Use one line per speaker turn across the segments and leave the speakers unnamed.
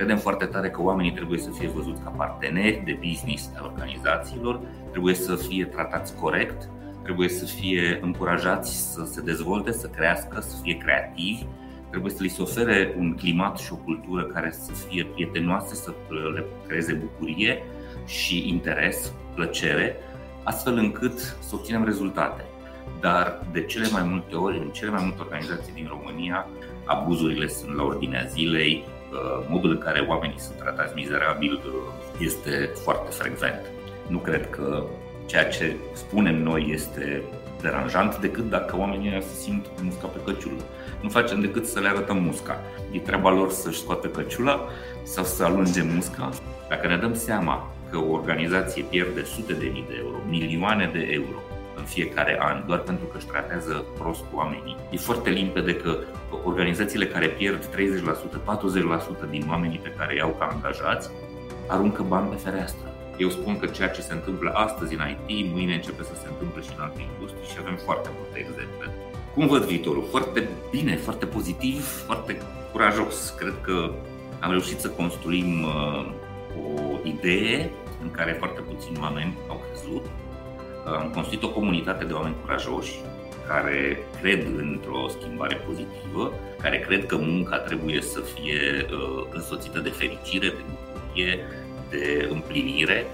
Credem foarte tare că oamenii trebuie să fie văzuți ca parteneri de business al organizațiilor, trebuie să fie tratați corect, trebuie să fie încurajați să se dezvolte, să crească, să fie creativi, trebuie să li se ofere un climat și o cultură care să fie prietenoase, să le creeze bucurie și interes, plăcere, astfel încât să obținem rezultate. Dar de cele mai multe ori, în cele mai multe organizații din România, abuzurile sunt la ordinea zilei, uh, modul în care oamenii sunt tratați mizerabil uh, este foarte frecvent. Nu cred că ceea ce spunem noi este deranjant decât dacă oamenii se simt musca pe căciulă. Nu facem decât să le arătăm musca. E treaba lor să-și scoată căciula sau să alunge musca. Dacă ne dăm seama că o organizație pierde sute de mii de euro, milioane de euro în fiecare an, doar pentru că își tratează prost oamenii. E foarte limpede că organizațiile care pierd 30%, 40% din oamenii pe care îi au ca angajați, aruncă bani pe fereastră. Eu spun că ceea ce se întâmplă astăzi în IT, mâine începe să se întâmple și în alte industrii și avem foarte multe exemple. Cum văd viitorul? Foarte bine, foarte pozitiv, foarte curajos. Cred că am reușit să construim uh, o idee în care foarte puțini oameni au crezut. Am construit o comunitate de oameni curajoși care cred într-o schimbare pozitivă, care cred că munca trebuie să fie uh, însoțită de fericire, de bucurie, de împlinire.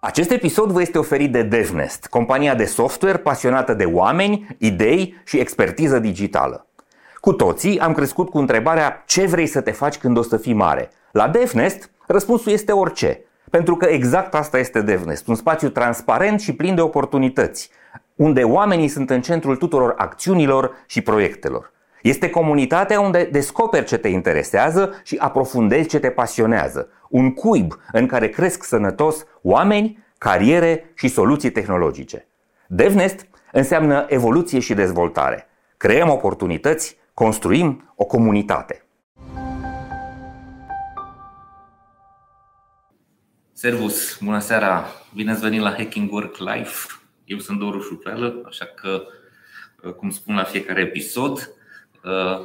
Acest episod vă este oferit de DevNest, compania de software pasionată de oameni, idei și expertiză digitală. Cu toții am crescut cu întrebarea ce vrei să te faci când o să fii mare. La DevNest, răspunsul este orice. Pentru că exact asta este DevNest, un spațiu transparent și plin de oportunități, unde oamenii sunt în centrul tuturor acțiunilor și proiectelor. Este comunitatea unde descoperi ce te interesează și aprofundezi ce te pasionează. Un cuib în care cresc sănătos oameni, cariere și soluții tehnologice. DevNest înseamnă evoluție și dezvoltare. Creăm oportunități construim o comunitate.
Servus, bună seara! Bine ați venit la Hacking Work Live. Eu sunt Doru Șupelă, așa că, cum spun la fiecare episod,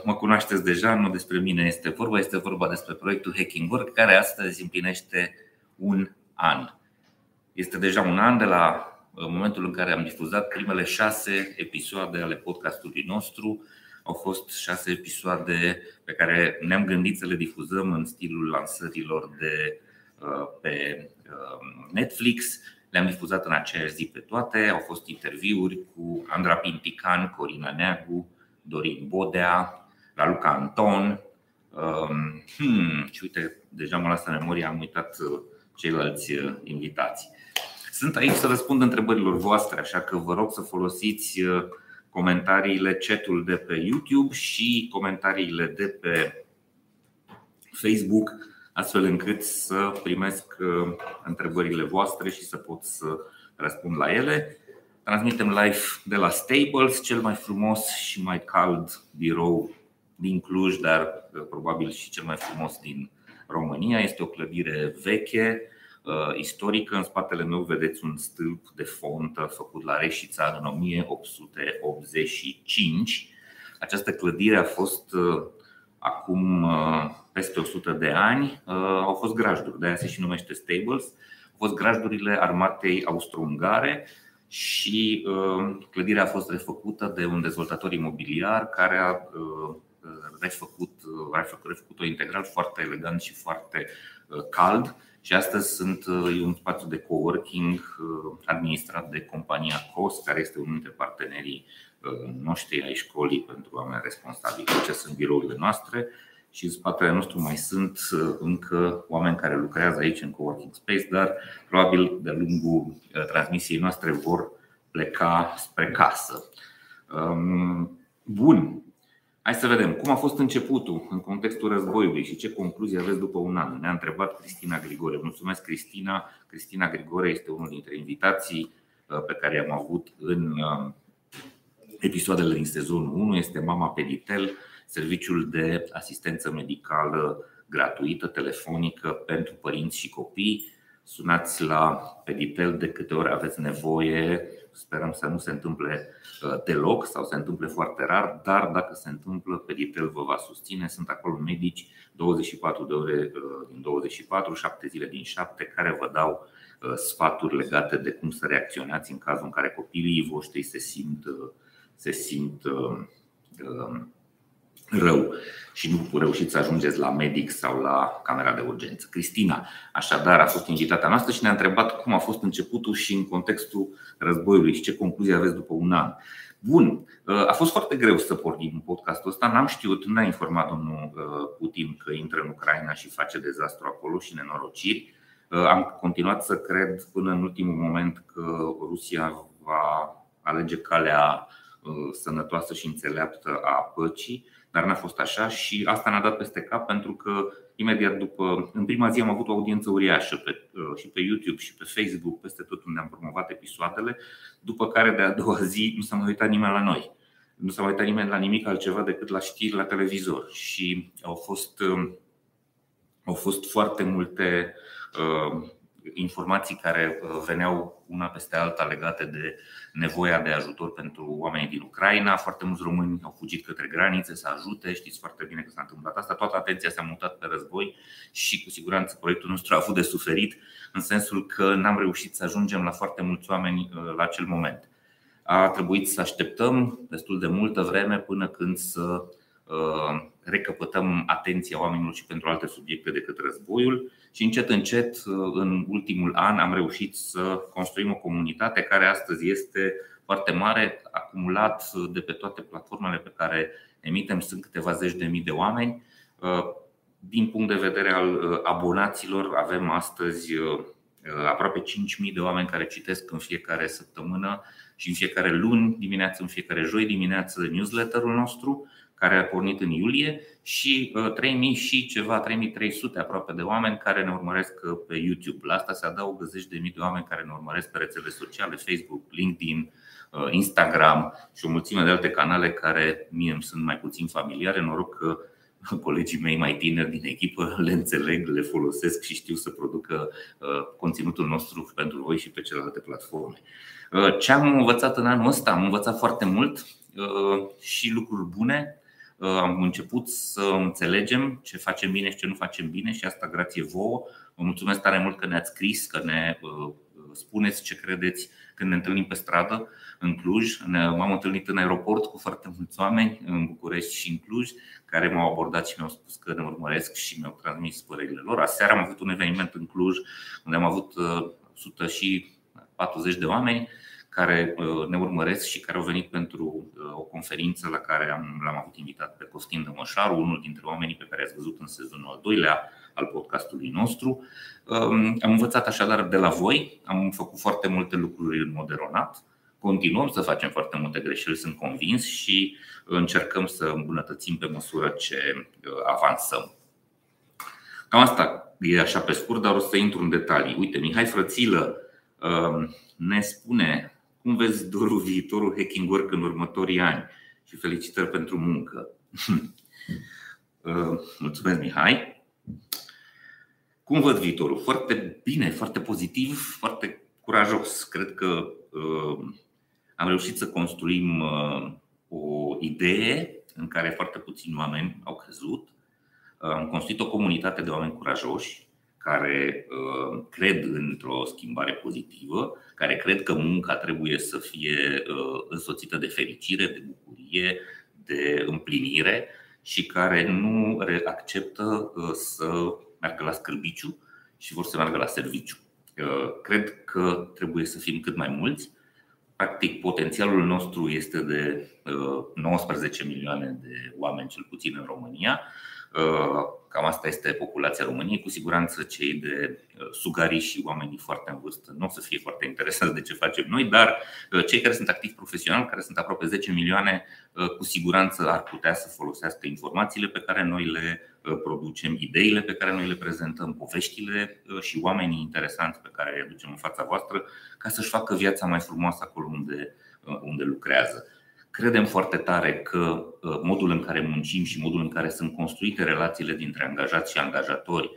mă cunoașteți deja, nu despre mine este vorba, este vorba despre proiectul Hacking Work, care astăzi împlinește un an. Este deja un an de la momentul în care am difuzat primele șase episoade ale podcastului nostru, au fost șase episoade pe care ne-am gândit să le difuzăm în stilul lansărilor de uh, pe uh, Netflix. Le-am difuzat în aceeași zi pe toate. Au fost interviuri cu Andra Pintican, Corina Neagu, Dorin Bodea, Raluca Anton. Um, hmm, și uite, deja mă lasă memoria, am uitat uh, ceilalți invitați. Sunt aici să răspund întrebărilor voastre, așa că vă rog să folosiți comentariile, chatul de pe YouTube și comentariile de pe Facebook, astfel încât să primesc uh, întrebările voastre și să pot să răspund la ele. Transmitem live de la Stables, cel mai frumos și mai cald birou din Cluj, dar uh, probabil și cel mai frumos din România. Este o clădire veche, Uh, istorică. În spatele meu vedeți un stâlp de fontă făcut la Reșița în 1885. Această clădire a fost uh, acum uh, peste 100 de ani. Au fost grajduri, de aia se și numește Stables. Au fost grajdurile armatei austro-ungare și clădirea a fost refăcută de un dezvoltator imobiliar care a refăcut, a refăcut-o integral foarte elegant și foarte cald și astăzi sunt uh, un spațiu de coworking uh, administrat de compania COS, care este unul dintre partenerii uh, noștri ai școlii pentru oameni responsabili. Acestea sunt birourile noastre și în spatele nostru mai sunt încă oameni care lucrează aici în coworking space, dar probabil de-a lungul transmisiei noastre vor pleca spre casă. Um, bun, Hai să vedem cum a fost începutul în contextul războiului și ce concluzii aveți după un an. Ne-a întrebat Cristina Grigore. Mulțumesc, Cristina. Cristina Grigore este unul dintre invitații uh, pe care i-am avut în uh, episoadele din sezonul 1. Este mama Peditel, serviciul de asistență medicală gratuită, telefonică pentru părinți și copii. sunați la Pedipel de câte ori aveți nevoie. Sperăm să nu se întâmple uh, deloc sau se întâmple foarte rar, dar dacă se întâmplă, Pedipel vă va susține. Sunt acolo medici 24 de ore uh, din 24, 7 zile din 7, care vă dau uh, sfaturi legate de cum să reacționați în cazul în care copiii voștri se simt, se simt rău și nu reușiți să ajungeți la medic sau la camera de urgență. Cristina, așadar, a fost invitata noastră și ne-a întrebat cum a fost începutul și în contextul războiului și ce concluzie aveți după un an. Bun, a fost foarte greu să pornim podcastul ăsta. N-am știut, n-a informat domnul uh, Putin că intră în Ucraina și face dezastru acolo și nenorociri. Uh, am continuat să cred până în ultimul moment că Rusia va alege calea uh, sănătoasă și înțeleaptă a păcii dar n-a fost așa și asta ne-a dat peste cap pentru că imediat după, în prima zi am avut o audiență uriașă pe, uh, și pe YouTube și pe Facebook, peste tot unde am promovat episoadele, după care de a doua zi nu s-a mai uitat nimeni la noi. Nu s-a mai uitat nimeni la nimic altceva decât la știri la televizor și au fost, um, au fost foarte multe uh, informații care uh, veneau una peste alta legate de nevoia de ajutor pentru oamenii din Ucraina. Foarte mulți români au fugit către granițe să ajute. Știți foarte bine că s-a întâmplat asta. Toată atenția s-a mutat pe război și cu siguranță proiectul nostru a avut de suferit în sensul că n-am reușit să ajungem la foarte mulți oameni uh, la acel moment. A trebuit să așteptăm destul de multă vreme până când să Uh, recăpătăm atenția oamenilor și pentru alte subiecte decât războiul și încet, încet, uh, în ultimul an, am reușit să construim o comunitate care astăzi este foarte mare, acumulat de pe toate platformele pe care emitem, sunt câteva zeci de mii de oameni. Uh, din punct de vedere al abonaților, avem astăzi aproape 5.000 de oameni care citesc în fiecare săptămână și în fiecare luni dimineață, în fiecare joi dimineață newsletterul nostru care a pornit în iulie și 3000 uh, și ceva, 3300 aproape de oameni care ne urmăresc uh, pe YouTube. La asta se adaugă zeci de mii de oameni care ne urmăresc pe rețele sociale, Facebook, LinkedIn, uh, Instagram și o mulțime de alte canale care mie îmi sunt mai puțin familiare. Noroc că colegii mei mai tineri din echipă le înțeleg, le folosesc și știu să producă conținutul nostru pentru voi și pe celelalte platforme. Ce am învățat în anul ăsta? Am învățat foarte mult și lucruri bune, Uh, am început să înțelegem ce facem bine și ce nu facem bine și asta grație vouă. Vă mulțumesc tare mult că ne-ați scris, că ne uh, spuneți ce credeți când ne întâlnim pe stradă în Cluj. M-am întâlnit în aeroport cu foarte mulți oameni în București și în Cluj care m-au abordat și mi-au spus că ne urmăresc și mi-au transmis părerile lor. Aseară am avut un eveniment în Cluj unde am avut 100 și 40 de oameni care uh, ne urmăresc și care au venit pentru uh, o conferință la care am, l-am avut invitat pe Costin Dămășaru, unul dintre oamenii pe care ați văzut în sezonul al doilea al podcastului nostru. Um, am învățat așadar de la voi, am făcut foarte multe lucruri în mod eronat, continuăm să facem foarte multe greșeli, sunt convins și încercăm să îmbunătățim pe măsură ce uh, avansăm. Cam asta e așa pe scurt, dar o să intru în detalii. Uite, Mihai Frățilă um, ne spune cum vezi dorul viitorul Hacking Work în următorii ani? Și felicitări pentru muncă. Uh, mulțumesc, Mihai. Cum văd viitorul? Foarte bine, foarte pozitiv, foarte curajos. Cred că uh, am reușit să construim uh, o idee în care foarte puțini oameni au crezut. Am construit o comunitate de oameni curajoși care uh, cred într-o schimbare pozitivă, care cred că munca trebuie să fie uh, însoțită de fericire, de bucurie, de împlinire și care nu acceptă uh, să meargă la scârbiciu și vor să meargă la serviciu. Cred că trebuie să fim cât mai mulți. Practic, potențialul nostru este de 19 milioane de oameni, cel puțin în România Uh, cam asta este populația României. Cu siguranță cei de uh, sugarii și oamenii foarte în vârstă nu o să fie foarte interesați de ce facem noi, dar uh, cei care sunt activi profesional, care sunt aproape 10 milioane, cu siguranță ar putea să folosească informațiile pe care noi le producem, ideile pe care noi le prezentăm, poveștile și oamenii interesanți pe care îi aducem în fața voastră ca să-și facă viața mai frumoasă acolo unde, unde lucrează. Credem foarte tare că uh, modul în care muncim și modul în care sunt construite relațiile dintre angajați și angajatori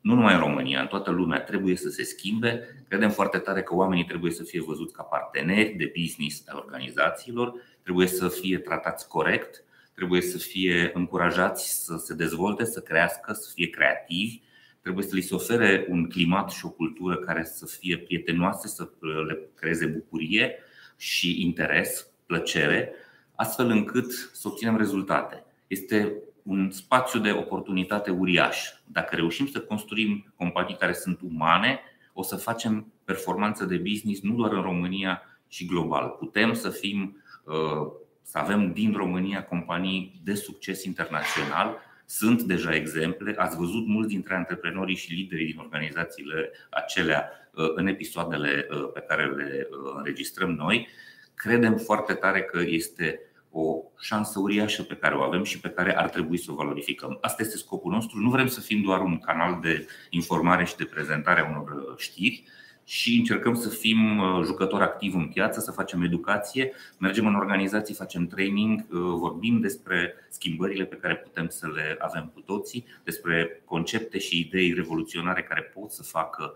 nu numai în România, în toată lumea trebuie să se schimbe. Credem foarte tare că oamenii trebuie să fie văzuți ca parteneri de business a organizațiilor, trebuie să fie tratați corect, trebuie să fie încurajați să se dezvolte, să crească, să fie creativi, trebuie să li se ofere un climat și o cultură care să fie prietenoase, să le creeze bucurie și interes, plăcere, astfel încât să obținem rezultate. Este un spațiu de oportunitate uriaș. Dacă reușim să construim companii care sunt umane, o să facem performanță de business nu doar în România, ci global. Putem să fim, uh, să avem din România companii de succes internațional. Sunt deja exemple. Ați văzut mulți dintre antreprenorii și liderii din organizațiile acelea uh, în episoadele uh, pe care le înregistrăm noi. Credem foarte tare că este o șansă uriașă pe care o avem și pe care ar trebui să o valorificăm. Asta este scopul nostru. Nu vrem să fim doar un canal de informare și de prezentare a unor uh, știri, și încercăm să fim uh, jucători activi în piață, să facem educație, mergem în organizații, facem training, uh, vorbim despre schimbările pe care putem să le avem cu toții, despre concepte și idei revoluționare care pot să facă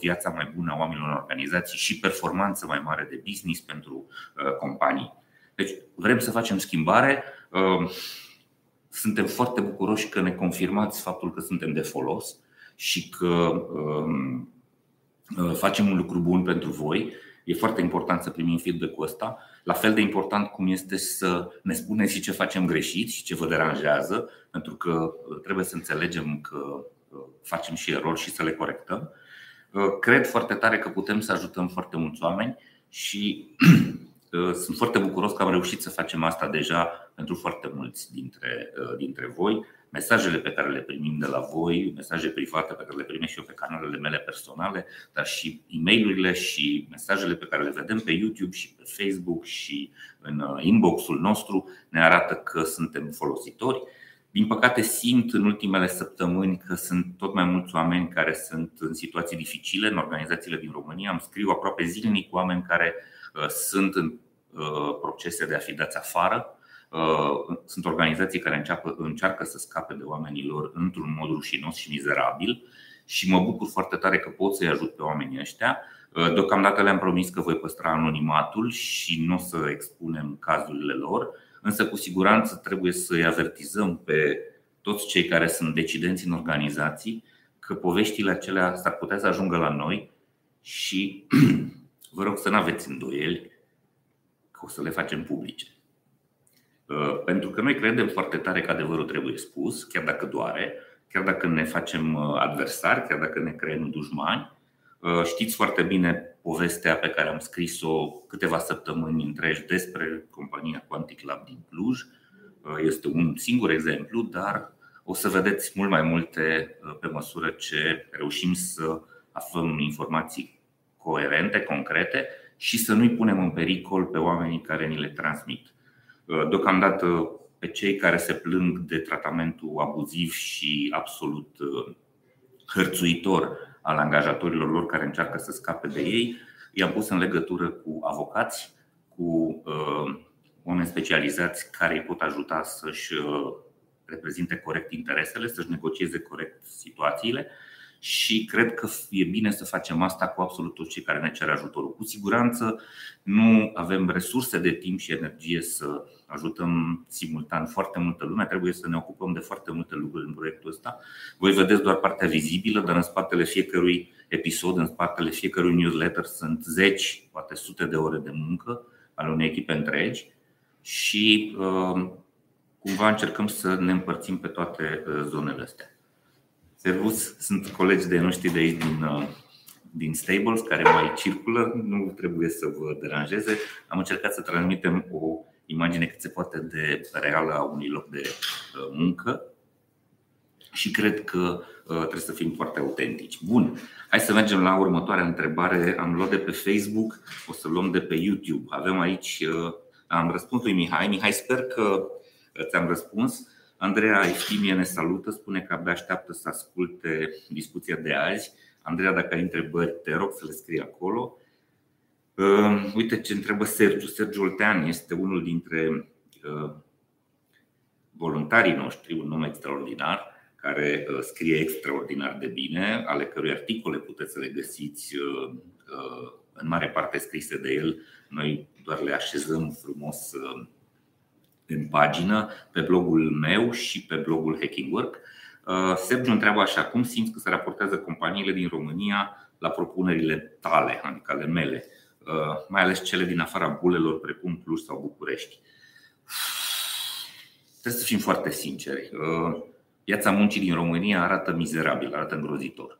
viața mai bună a oamenilor în organizații și performanță mai mare de business pentru companii. Deci vrem să facem schimbare. Um, suntem foarte bucuroși că ne confirmați faptul că suntem de folos și că um, uh, facem un lucru bun pentru voi. E foarte important să primim feedback-ul ăsta. La fel de important cum este să ne spuneți și ce facem greșit și ce vă deranjează, pentru că uh, trebuie să înțelegem că uh, facem și erori și să le corectăm. Cred foarte tare că putem să ajutăm foarte mulți oameni și sunt foarte bucuros că am reușit să facem asta deja pentru foarte mulți dintre, uh, dintre voi. Mesajele pe care le primim de la voi, mesaje private pe care le primesc și eu pe canalele mele personale, dar și e mail și mesajele pe care le vedem pe YouTube și pe Facebook și în uh, inboxul nostru ne arată că suntem folositori. Din păcate simt în ultimele săptămâni că sunt tot mai mulți oameni care sunt în situații dificile în organizațiile din România. Îmi scriu aproape zilnic oameni care uh, sunt în Uh, procese de a fi dați afară. Uh, sunt organizații care înceapă, încearcă să scape de oamenii lor într-un mod rușinos și mizerabil și mă bucur foarte tare că pot să-i ajut pe oamenii ăștia. Uh, deocamdată le-am promis că voi păstra anonimatul și nu o să expunem cazurile lor, însă cu siguranță trebuie să-i avertizăm pe toți cei care sunt decidenți în organizații că poveștile acelea s-ar putea să ajungă la noi și vă rog să nu aveți îndoieli o să le facem publice. Uh, pentru că noi credem foarte tare că adevărul trebuie spus, chiar dacă doare, chiar dacă ne facem uh, adversari, chiar dacă ne creăm dușmani. Uh, știți foarte bine povestea pe care am scris-o câteva săptămâni întregi despre compania Quantic Lab din Cluj. Este un singur exemplu, dar o să vedeți mult mai multe pe măsură ce reușim să aflăm informații coerente, concrete și să nu-i punem în pericol pe oamenii care ni le transmit. Uh, deocamdată, pe cei care se plâng de tratamentul abuziv și absolut uh, hărțuitor al angajatorilor lor care încearcă să scape de ei, i-am pus în legătură cu avocați, cu uh, oameni specializați care îi pot ajuta să-și reprezinte corect interesele, să-și negocieze corect situațiile și cred că e bine să facem asta cu absolut toți cei care ne cer ajutorul. Cu siguranță nu avem resurse de timp și energie să ajutăm simultan foarte multă lume, trebuie să ne ocupăm de foarte multe lucruri în proiectul ăsta. Voi vedeți doar partea vizibilă, dar în spatele fiecărui episod, în spatele fiecărui newsletter sunt zeci, poate sute de ore de muncă ale unei echipe întregi și uh, cumva încercăm să ne împărțim pe toate uh, zonele astea. Servus sunt colegi de noștri de aici din, uh, din Stables care mai circulă, nu trebuie să vă deranjeze. Am încercat să transmitem o imagine cât se poate de reală a unui loc de uh, muncă și cred că uh, trebuie să fim foarte autentici. Bun, hai să mergem la următoarea întrebare. Am luat de pe Facebook, o să luăm de pe YouTube. Avem aici, am răspuns lui Mihai. Mihai, sper că ți-am răspuns. Andreea Eftimie ne salută, spune că abia așteaptă să asculte discuția de azi. Andreea, dacă ai întrebări, te rog să le scrii acolo. Uh, uite ce întrebă Sergiu. Sergiu Oltean este unul dintre uh, voluntarii noștri, un nume extraordinar, care scrie extraordinar de bine, ale cărui articole puteți să le găsiți în mare parte scrise de el. Noi doar le așezăm frumos în pagină, pe blogul meu și pe blogul Hacking Work. Sergiu întreabă așa, cum simți că se raportează companiile din România la propunerile tale, adică ale mele, mai ales cele din afara bulelor precum Cluj sau București? Trebuie să fim foarte sinceri. Piața muncii din România arată mizerabil, arată îngrozitor.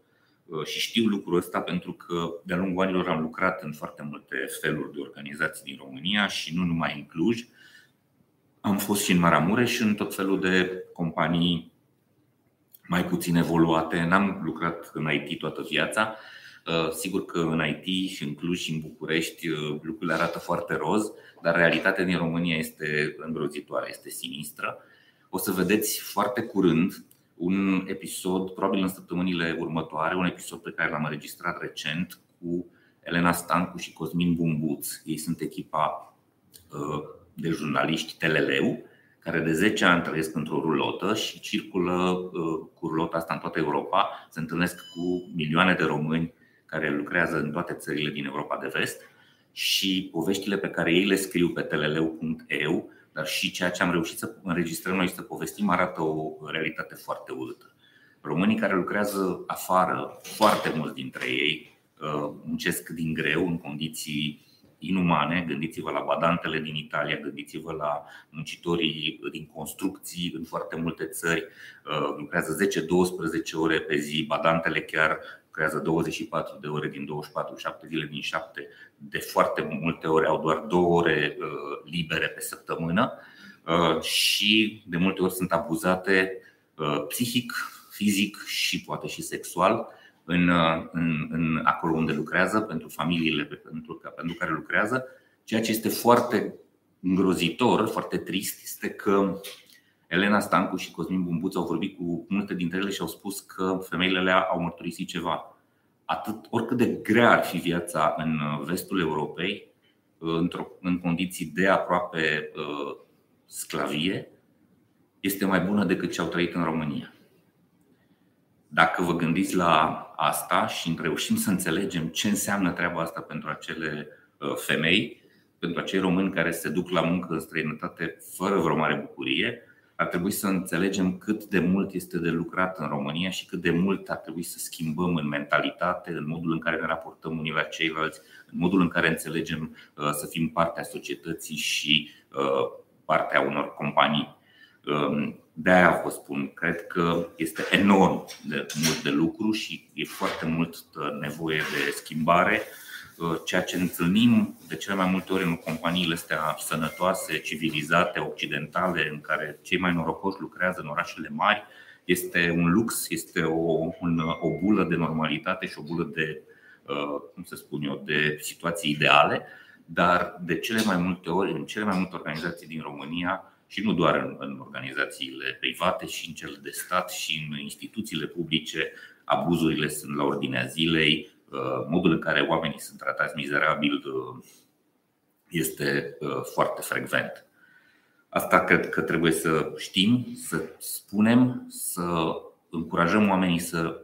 Și știu lucrul ăsta pentru că de-a lungul anilor am lucrat în foarte multe feluri de organizații din România și nu numai în Cluj. Am fost și în Maramureș și în tot felul de companii mai puțin evoluate. N-am lucrat în IT toată viața. Sigur că în IT și în Cluj și în București lucrurile arată foarte roz, dar realitatea din România este îngrozitoare, este sinistră. O să vedeți foarte curând un episod, probabil în săptămânile următoare, un episod pe care l-am înregistrat recent cu Elena Stancu și Cosmin Bumbuț. Ei sunt echipa de jurnaliști Teleleu, care de 10 ani trăiesc într-o rulotă și circulă cu rulota asta în toată Europa, se întâlnesc cu milioane de români care lucrează în toate țările din Europa de vest și poveștile pe care ei le scriu pe teleleu.eu, dar și ceea ce am reușit să înregistrăm noi să povestim arată o realitate foarte urâtă. Românii care lucrează afară, foarte mulți dintre ei, muncesc din greu în condiții inumane. Gândiți-vă la badantele din Italia, gândiți-vă la muncitorii din construcții în foarte multe țări. Lucrează 10-12 ore pe zi, badantele chiar lucrează 24 de ore din 24, 7 zile din 7. De foarte multe ori au doar 2 ore libere pe săptămână și de multe ori sunt abuzate psihic, fizic și poate și sexual în, în, în acolo unde lucrează, pentru familiile pentru, pentru care lucrează. Ceea ce este foarte îngrozitor, foarte trist, este că Elena Stancu și Cosmin Bumbuț au vorbit cu multe dintre ele și au spus că femeile alea au mărturisit ceva. Atât, oricât de grea ar fi viața în vestul Europei, în condiții de aproape uh, sclavie, este mai bună decât ce au trăit în România. Dacă vă gândiți la asta și reușim să înțelegem ce înseamnă treaba asta pentru acele femei, pentru acei români care se duc la muncă în străinătate fără vreo mare bucurie, ar trebui să înțelegem cât de mult este de lucrat în România și cât de mult ar trebui să schimbăm în mentalitate, în modul în care ne raportăm unii la ceilalți, în modul în care înțelegem să fim partea societății și partea unor companii de aia vă spun, cred că este enorm de mult de lucru și e foarte mult nevoie de schimbare. Ceea ce întâlnim de cele mai multe ori în companiile astea sănătoase, civilizate, occidentale, în care cei mai norocoși lucrează în orașele mari, este un lux, este o, un, o bulă de normalitate și o bulă de, cum să spun eu, de situații ideale, dar de cele mai multe ori, în cele mai multe organizații din România, și nu doar în, în organizațiile private, și în cele de stat și în instituțiile publice, abuzurile sunt la ordinea zilei, uh, modul în care oamenii sunt tratați mizerabil uh, este uh, foarte frecvent. Asta cred că trebuie să știm, să spunem, să încurajăm oamenii să,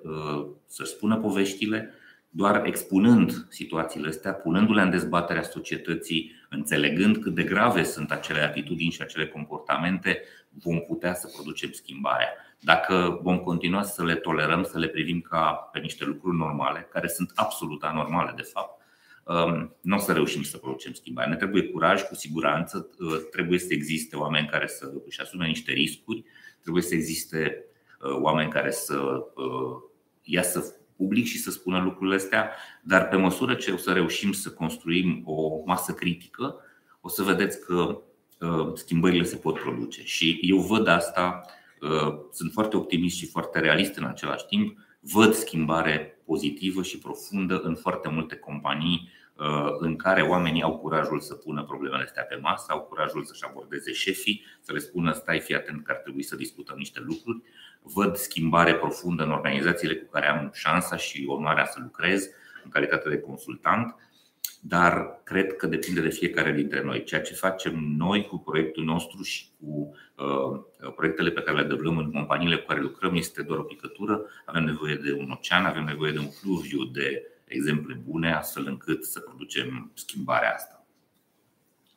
să-și spună poveștile, doar expunând situațiile astea, punându-le în dezbaterea societății, înțelegând cât de grave sunt acele atitudini și acele comportamente, vom putea să producem schimbarea. Dacă vom continua să le tolerăm, să le privim ca pe niște lucruri normale, care sunt absolut anormale, de fapt, um, nu o să reușim să producem schimbarea. Ne trebuie curaj, cu siguranță, uh, trebuie să existe oameni care să își asume niște riscuri, trebuie să existe uh, oameni care să uh, iasă public și să spună lucrurile astea, dar pe măsură ce o să reușim să construim o masă critică, o să vedeți că uh, schimbările se pot produce. Și eu văd asta, uh, sunt foarte optimist și foarte realist în același timp, văd schimbare pozitivă și profundă în foarte multe companii uh, în care oamenii au curajul să pună problemele astea pe masă, au curajul să-și abordeze șefii, să le spună stai, fii atent că ar trebui să discutăm niște lucruri. Văd schimbare profundă în organizațiile cu care am șansa și onoarea să lucrez în calitate de consultant dar cred că depinde de fiecare dintre noi. Ceea ce facem noi cu proiectul nostru și cu uh, proiectele pe care le deblăm în companiile cu care lucrăm este doar o picătură. Avem nevoie de un ocean, avem nevoie de un fluviu de exemple bune, astfel încât să producem schimbarea asta.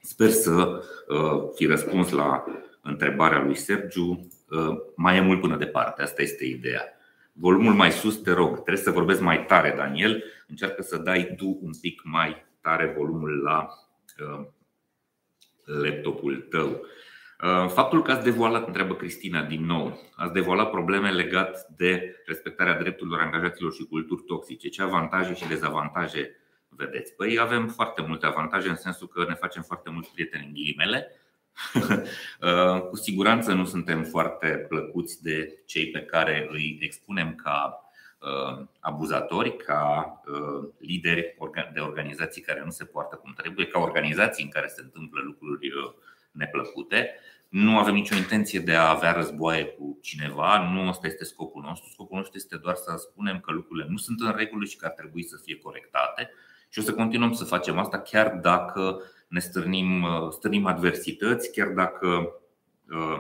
Sper să uh, fi răspuns la întrebarea lui Sergiu. Uh, mai e mult până departe, asta este ideea. Volumul mai sus, te rog, trebuie să vorbesc mai tare, Daniel. Încearcă să dai tu un pic mai tare volumul la uh, laptopul tău. Faptul că ați devoalat, întreabă Cristina din nou, ați devoalat probleme legate de respectarea drepturilor angajaților și culturi toxice. Ce avantaje și dezavantaje vedeți? Păi avem foarte multe avantaje în sensul că ne facem foarte mulți prieteni în ghilimele. Cu siguranță nu suntem foarte plăcuți de cei pe care îi expunem ca uh, abuzatori, ca uh, lideri de organizații care nu se poartă cum trebuie, ca organizații în care se întâmplă lucruri uh, neplăcute. Nu avem nicio intenție de a avea războaie cu cineva, nu ăsta este scopul nostru. Scopul nostru este doar să spunem că lucrurile nu sunt în regulă și că ar trebui să fie corectate. Și o să continuăm să facem asta chiar dacă ne stârnim, stârnim adversități, chiar dacă uh,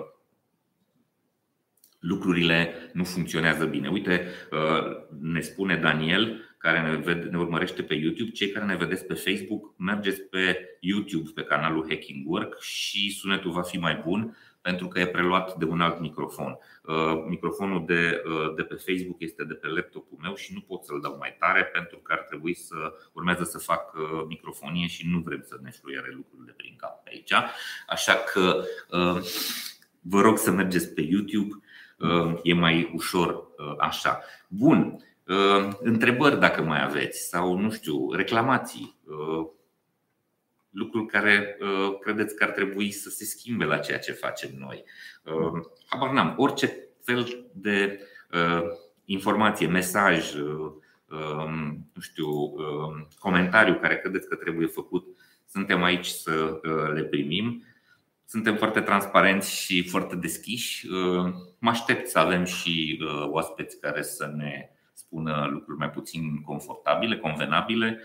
lucrurile nu funcționează bine. Uite, uh, ne spune Daniel, care ne, vede, ne urmărește pe YouTube, cei care ne vedeți pe Facebook, mergeți pe YouTube, pe canalul Hacking Work și sunetul va fi mai bun pentru că e preluat de un alt microfon. Uh, microfonul de, uh, de pe Facebook este de pe laptopul meu și nu pot să-l dau mai tare pentru că ar trebui să urmează să fac uh, microfonie și nu vrem să ne fluiere lucrurile prin cap pe aici. Așa că vă rog să mergeți pe YouTube, e mai ușor așa. Bun. Întrebări dacă mai aveți sau, nu știu, reclamații lucruri care uh, credeți că ar trebui să se schimbe la ceea ce facem noi. Uh, habar n-am, orice fel de uh, informație, mesaj, um, nu știu, um, comentariu care credeți că trebuie făcut, suntem aici să le primim. Suntem foarte transparenți și foarte deschiși. Mă aștept să avem și oaspeți care să ne spună lucruri mai puțin confortabile, convenabile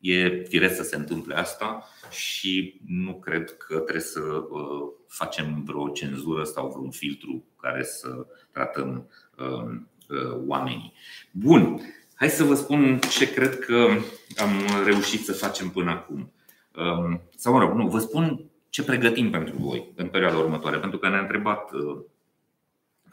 E firesc să se întâmple asta și nu cred că trebuie să uh, facem vreo cenzură sau vreun filtru care să tratăm um, uh, oamenii. Bun, hai să vă spun ce cred că am reușit să facem până acum. Um, sau, mă rog, nu, vă spun ce pregătim pentru voi în perioada următoare, pentru că ne-a întrebat uh,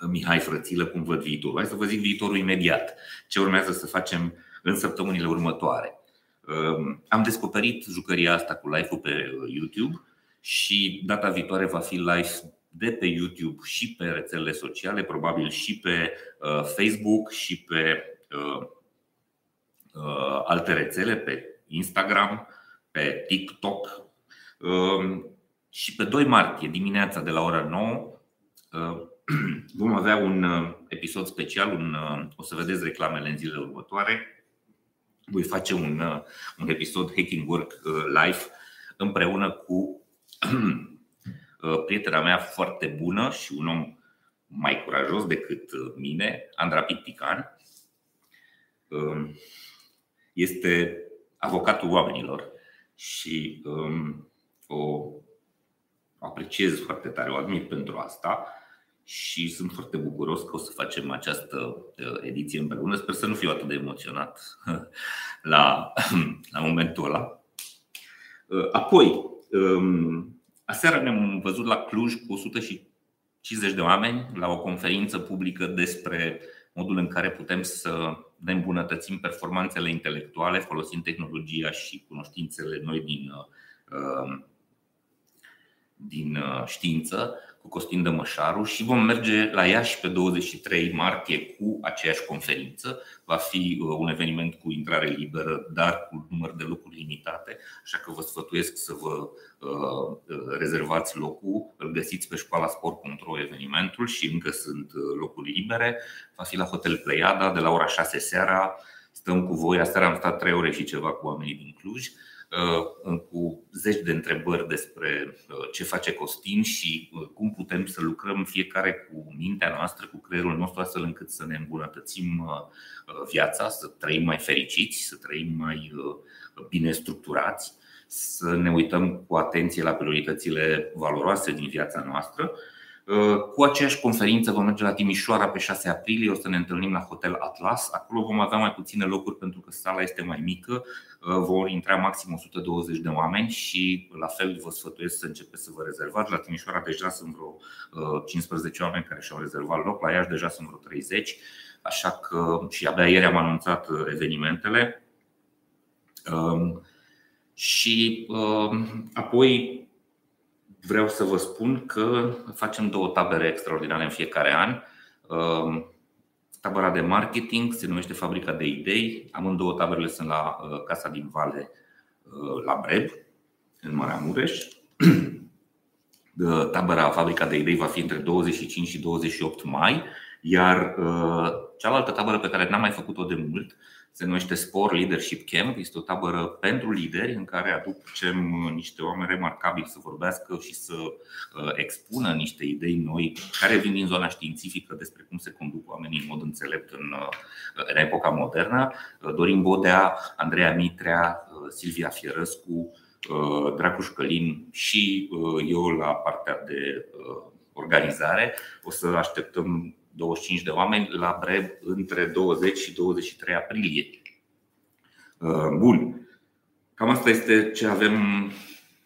Mihai Frățilă cum văd viitorul. Hai să vă zic viitorul imediat. Ce urmează să facem în săptămânile următoare. Ehm, am descoperit jucăria asta cu live-ul pe uh, YouTube și data viitoare va fi live de pe YouTube și pe rețelele sociale, probabil și pe uh, Facebook și pe uh, alte rețele, pe Instagram, pe TikTok. Ehm, și pe 2 martie dimineața de la ora 9 vom avea un episod special, un, o să vedeți reclamele în zilele următoare voi face un, uh, un episod Hacking Work uh, live împreună cu uh, prietena mea foarte bună și un om mai curajos decât mine, Andra Pictican. Um, este avocatul oamenilor și um, o apreciez foarte tare, o admir pentru asta și sunt foarte bucuros că o să facem această uh, ediție împreună. Sper să nu fiu atât de emoționat la, la momentul ăla. Uh, apoi, um, aseară ne-am văzut la Cluj cu 150 de oameni la o conferință publică despre modul în care putem să ne îmbunătățim performanțele intelectuale folosind tehnologia și cunoștințele noi din, uh, din știință cu Costin Dămășaru și vom merge la Iași pe 23 martie cu aceeași conferință. Va fi uh, un eveniment cu intrare liberă, dar cu număr de locuri limitate, așa că vă sfătuiesc să vă uh, uh, rezervați locul. Îl găsiți pe școala sport.ro evenimentul și încă sunt locuri libere. Va fi la Hotel Pleiada de la ora 6 seara. Stăm cu voi. Aseară am stat 3 ore și ceva cu oamenii din Cluj. Cu zeci de întrebări despre ce face Costin și cum putem să lucrăm fiecare cu mintea noastră, cu creierul nostru, astfel încât să ne îmbunătățim viața, să trăim mai fericiți, să trăim mai bine structurați, să ne uităm cu atenție la prioritățile valoroase din viața noastră Uh, cu aceeași conferință vom merge la Timișoara pe 6 aprilie, o să ne întâlnim la Hotel Atlas. Acolo vom avea mai puține locuri pentru că sala este mai mică, uh, vor intra maxim 120 de oameni și la fel vă sfătuiesc să începeți să vă rezervați. La Timișoara deja sunt vreo 15 uh, oameni care și-au rezervat loc, la Iași deja sunt vreo 30, așa că și abia ieri am anunțat evenimentele. Um, și apoi vreau să vă spun că facem două tabere extraordinare în fiecare an. Um, tabăra de marketing se numește Fabrica de Idei. Amândouă taberele sunt la uh, Casa din Vale, uh, la Breb, în Marea Mureș. Tabăra Fabrica de Idei va fi între 25 și 28 mai, iar uh, cealaltă tabără pe care n-am mai făcut-o de mult se numește Sport Leadership Camp. Este o tabără pentru lideri în care aducem niște oameni remarcabili să vorbească și să uh, expună niște idei noi care vin din zona științifică despre cum se conduc oamenii în mod înțelept în, uh, în epoca modernă. Uh, Dorin Bodea, Andreea Mitrea, Silvia Fierăscu, Dracuș Călin și eu la partea de organizare. O să așteptăm 25 de oameni la Breb între 20 și 23 aprilie. Uh, bun. Cam asta este ce avem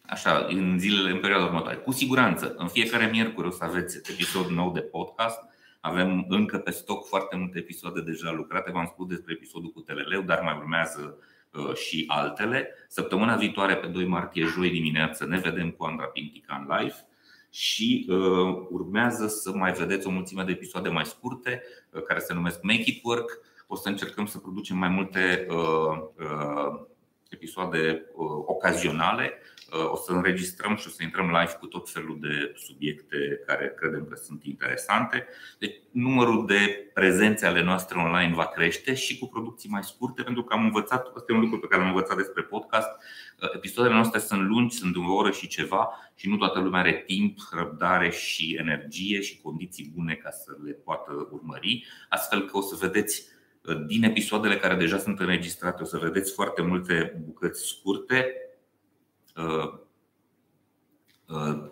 așa, în zilele, în perioada următoare. Cu siguranță, în fiecare miercuri o să aveți episod nou de podcast. Avem încă pe stoc foarte multe episoade deja lucrate. V-am spus despre episodul cu Teleleu, dar mai urmează uh, și altele. Săptămâna viitoare, pe 2 martie, joi dimineață, ne vedem cu Andra Pintica în live și uh, urmează să mai vedeți o mulțime de episoade mai scurte uh, care se numesc Make It Work. O să încercăm să producem mai multe uh, uh, episoade uh, ocazionale o să înregistrăm și o să intrăm live cu tot felul de subiecte care credem că sunt interesante. Deci, numărul de prezențe ale noastre online va crește și cu producții mai scurte, pentru că am învățat, asta e un lucru pe care l-am învățat despre podcast. Episoadele noastre sunt lungi, sunt de o oră și ceva și nu toată lumea are timp, răbdare și energie și condiții bune ca să le poată urmări. Astfel că o să vedeți din episoadele care deja sunt înregistrate, o să vedeți foarte multe bucăți scurte Uh, uh,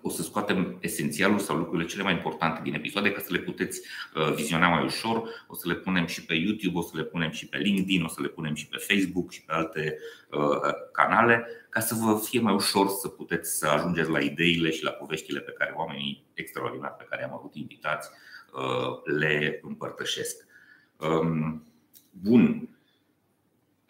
o să scoatem esențialul sau lucrurile cele mai importante din episoade ca să le puteți uh, viziona mai ușor. O să le punem și pe YouTube, o să le punem și pe LinkedIn, o să le punem și pe Facebook și pe alte canale ca să vă fie mai ușor să puteți să ajungeți la ideile și la poveștile pe care oamenii extraordinari pe care am avut invitați le împărtășesc. Um, bun.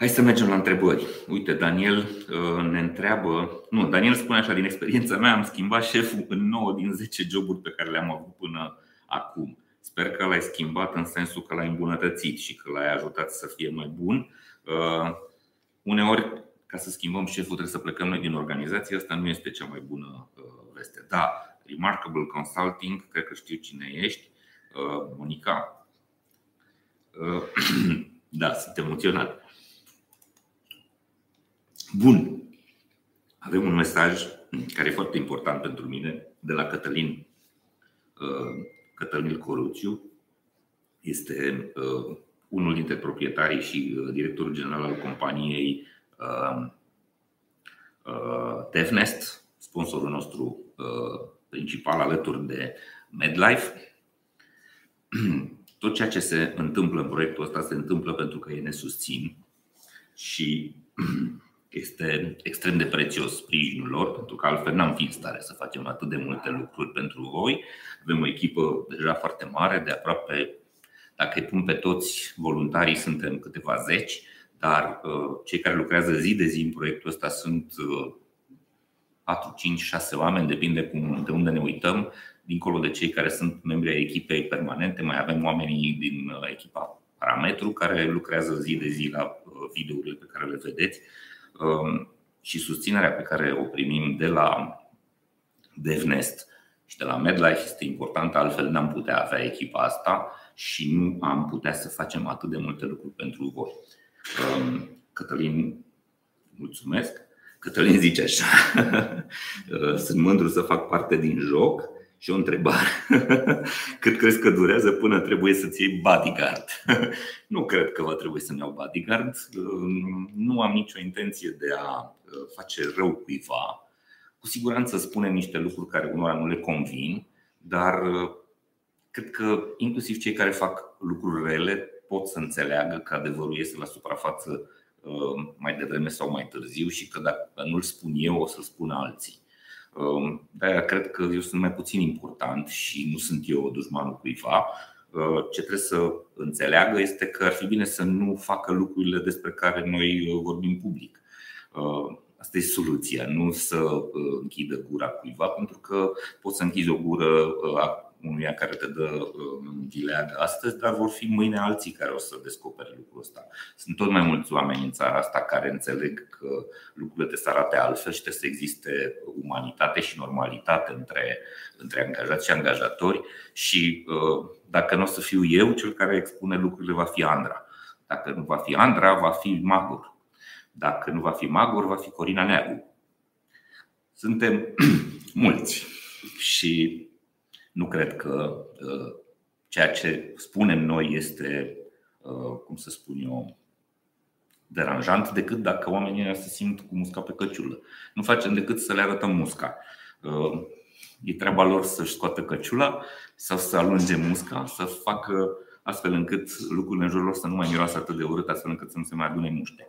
Hai să mergem la întrebări. Uite, Daniel uh, ne întreabă. Nu, Daniel spune așa, din experiența mea am schimbat șeful în 9 din 10 joburi pe care le-am avut până acum. Sper că l-ai schimbat în sensul că l-ai îmbunătățit și că l-ai ajutat să fie mai bun. Uh, uneori, ca să schimbăm șeful, trebuie să plecăm noi din organizație. Asta nu este cea mai bună uh, veste. Da, Remarkable Consulting, cred că știu cine ești. Monica. Da, sunt emoționat. Bun. Avem un mesaj care e foarte important pentru mine de la Cătălin uh, Cătălin Coruțiu. Este uh, unul dintre proprietarii și uh, directorul general al companiei DevNest, sponsorul nostru principal alături de MedLife. Tot ceea ce se întâmplă în proiectul ăsta se întâmplă pentru că ei ne susțin și este extrem de prețios sprijinul lor, pentru că altfel n-am fi în stare să facem atât de multe lucruri pentru voi. Avem o echipă deja foarte mare, de aproape, dacă îi pun pe toți voluntarii, suntem câteva zeci, dar uh, cei care lucrează zi de zi în proiectul ăsta sunt 4, 5, 6 oameni, depinde cum, de unde ne uităm. Dincolo de cei care sunt membri ai echipei permanente, mai avem oamenii din uh, echipa Parametru care lucrează zi de zi la uh, videourile pe care le vedeți Um, și susținerea pe care o primim de la DevNest și de la MedLife este importantă, altfel n-am putea avea echipa asta și nu am putea să facem atât de multe lucruri pentru voi. Um, Cătălin, mulțumesc. Cătălin zice așa, sunt mândru să fac parte din joc și o întrebare. Cât crezi că durează până trebuie să-ți iei bodyguard? Nu cred că va trebui să-mi iau bodyguard. Nu am nicio intenție de a face rău cuiva. Cu siguranță spunem niște lucruri care unora nu le convin, dar cred că inclusiv cei care fac lucruri rele pot să înțeleagă că adevărul este la suprafață mai devreme sau mai târziu și că dacă nu-l spun eu, o să-l spună alții. Um, de-aia cred că eu sunt mai puțin important și nu sunt eu dușmanul cuiva. Uh, ce trebuie să înțeleagă este că ar fi bine să nu facă lucrurile despre care noi uh, vorbim public. Uh, asta e soluția, nu să închidă gura cuiva, pentru că poți să închizi o gură unuia care te dă vileagă astăzi, dar vor fi mâine alții care o să descopere lucrul ăsta. Sunt tot mai mulți oameni în țara asta care înțeleg că lucrurile trebuie să arate altfel și trebuie să existe umanitate și normalitate între, între angajați și angajatori și uh, dacă nu o să fiu eu cel care expune lucrurile, va fi Andra. Dacă nu va fi Andra, va fi Magur. Dacă nu va fi Magur, va fi Corina Neagu. Suntem mulți și nu cred că uh, ceea ce spunem noi este, uh, cum să spun eu, deranjant decât dacă oamenii se simt cu musca pe căciulă. Nu facem decât să le arătăm musca. Uh, e treaba lor să-și scoată căciula sau să alunge musca, să facă astfel încât lucrurile în jurul lor să nu mai miroasă atât de urât, astfel încât să nu se mai adune muște.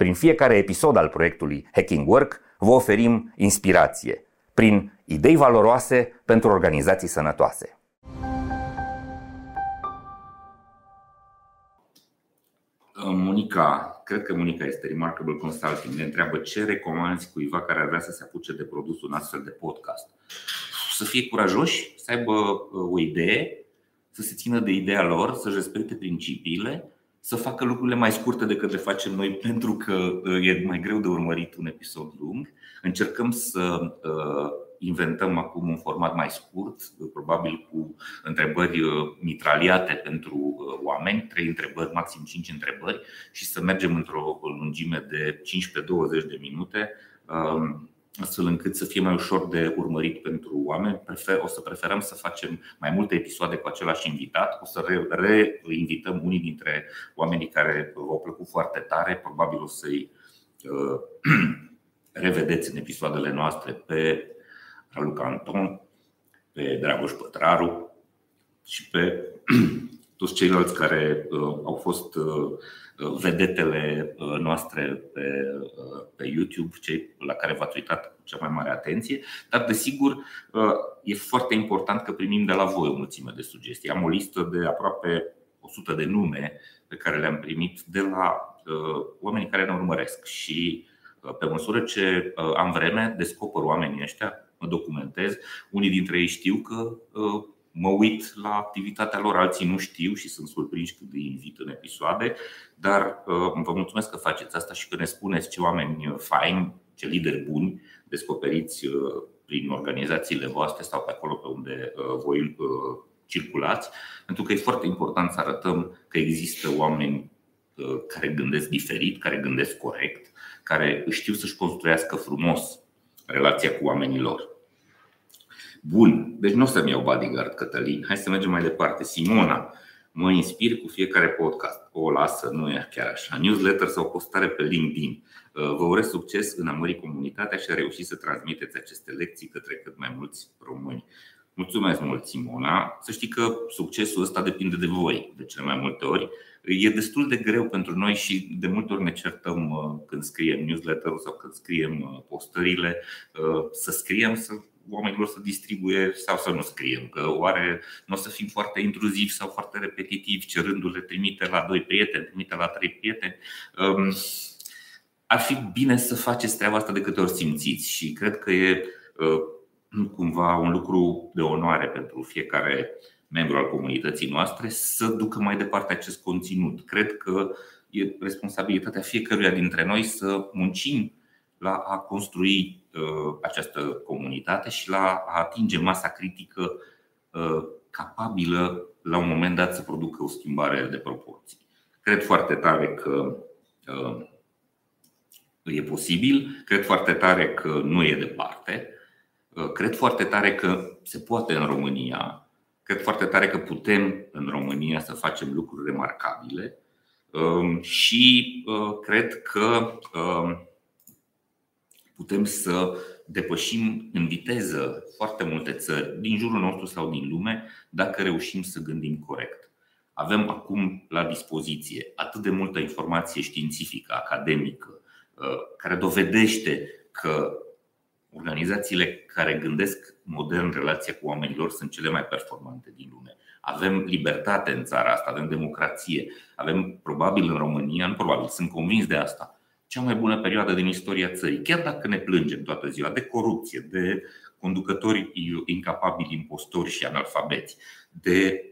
prin fiecare episod al proiectului Hacking Work vă oferim inspirație prin idei valoroase pentru organizații sănătoase.
Monica, cred că Monica este Remarkable Consulting, ne întreabă ce recomanzi cuiva care ar vrea să se apuce de produs un astfel de podcast. Să fie curajoși, să aibă uh, o idee, să se țină de ideea lor, să respecte principiile să facă lucrurile mai scurte decât le facem noi, pentru că uh, e mai greu de urmărit un episod lung. Încercăm să uh, inventăm acum un format mai scurt, uh, probabil cu întrebări mitraliate pentru oameni, trei întrebări, maxim cinci întrebări, și să mergem într-o lungime de 15-20 de minute um, astfel încât să fie mai ușor de urmărit pentru oameni. Prefer, o să preferăm să facem mai multe episoade cu același invitat. O să reinvităm unii dintre oamenii care v-au plăcut foarte tare. Probabil o să-i uh, revedeți în episoadele noastre pe Raluca Anton, pe Dragoș Pătraru și pe toți ceilalți care uh, au fost uh, vedetele uh, noastre pe, uh, pe YouTube, cei la care v-ați uitat cu cea mai mare atenție, dar desigur uh, e foarte important că primim de la voi o mulțime de sugestii. Am o listă de aproape 100 de nume pe care le-am primit de la oamenii care ne urmăresc și pe măsură ce am vreme, descoper oamenii ăștia, mă documentez. Unii dintre ei știu că mă uit la activitatea lor, alții nu știu și sunt surprinși când îi invit în episoade, dar uh, vă mulțumesc că faceți asta și că ne spuneți ce oameni faini, ce lideri buni descoperiți uh, prin organizațiile voastre sau pe acolo pe unde uh, voi circulați, pentru că e foarte important să arătăm că există oameni care gândesc diferit, care gândesc corect, care știu să-și construiască frumos relația cu oamenii lor. Bun, deci nu o să-mi iau bodyguard, Cătălin. Hai să mergem mai departe. Simona, mă inspir cu fiecare podcast. O lasă, nu e chiar așa. Newsletter sau postare pe LinkedIn. Uh, vă urez succes în a mări comunitatea și a reuși să transmiteți aceste lecții către cât mai mulți români. Mulțumesc mult, Simona. Să știi că succesul ăsta depinde de voi, de cele mai multe ori. E destul de greu pentru noi și de multe ori ne certăm uh, când scriem newsletter sau când scriem uh, postările, să scriem, să oamenilor să distribuie sau să nu scriem. Că oare nu o să fim foarte intruzivi sau foarte repetitivi, cerându-le trimite la doi prieteni, trimite la trei prieteni. Um, ar fi bine să faceți treaba asta de câte ori simțiți și cred că e cumva un lucru de onoare pentru fiecare membru al comunității noastre să ducă mai departe acest conținut. Cred că e responsabilitatea fiecăruia dintre noi să muncim la a construi uh, această comunitate și la a atinge masa critică uh, capabilă la un moment dat să producă o schimbare de proporții. Cred foarte tare că uh, e posibil, cred foarte tare că nu e departe, cred foarte tare că se poate în România, cred foarte tare că putem în România să facem lucruri remarcabile um, și cred că um, putem să depășim în viteză foarte multe țări din jurul nostru sau din lume dacă reușim să gândim corect. Avem acum la dispoziție atât de multă informație științifică, academică, uh, care dovedește că organizațiile care gândesc modern relația cu oamenilor sunt cele mai performante din lume. Avem libertate în țara asta, avem democrație, avem probabil în România, nu probabil, sunt convins de asta, cea mai bună perioadă din istoria țării, chiar dacă ne plângem toată ziua de corupție, de conducători incapabili, impostori și analfabeți, de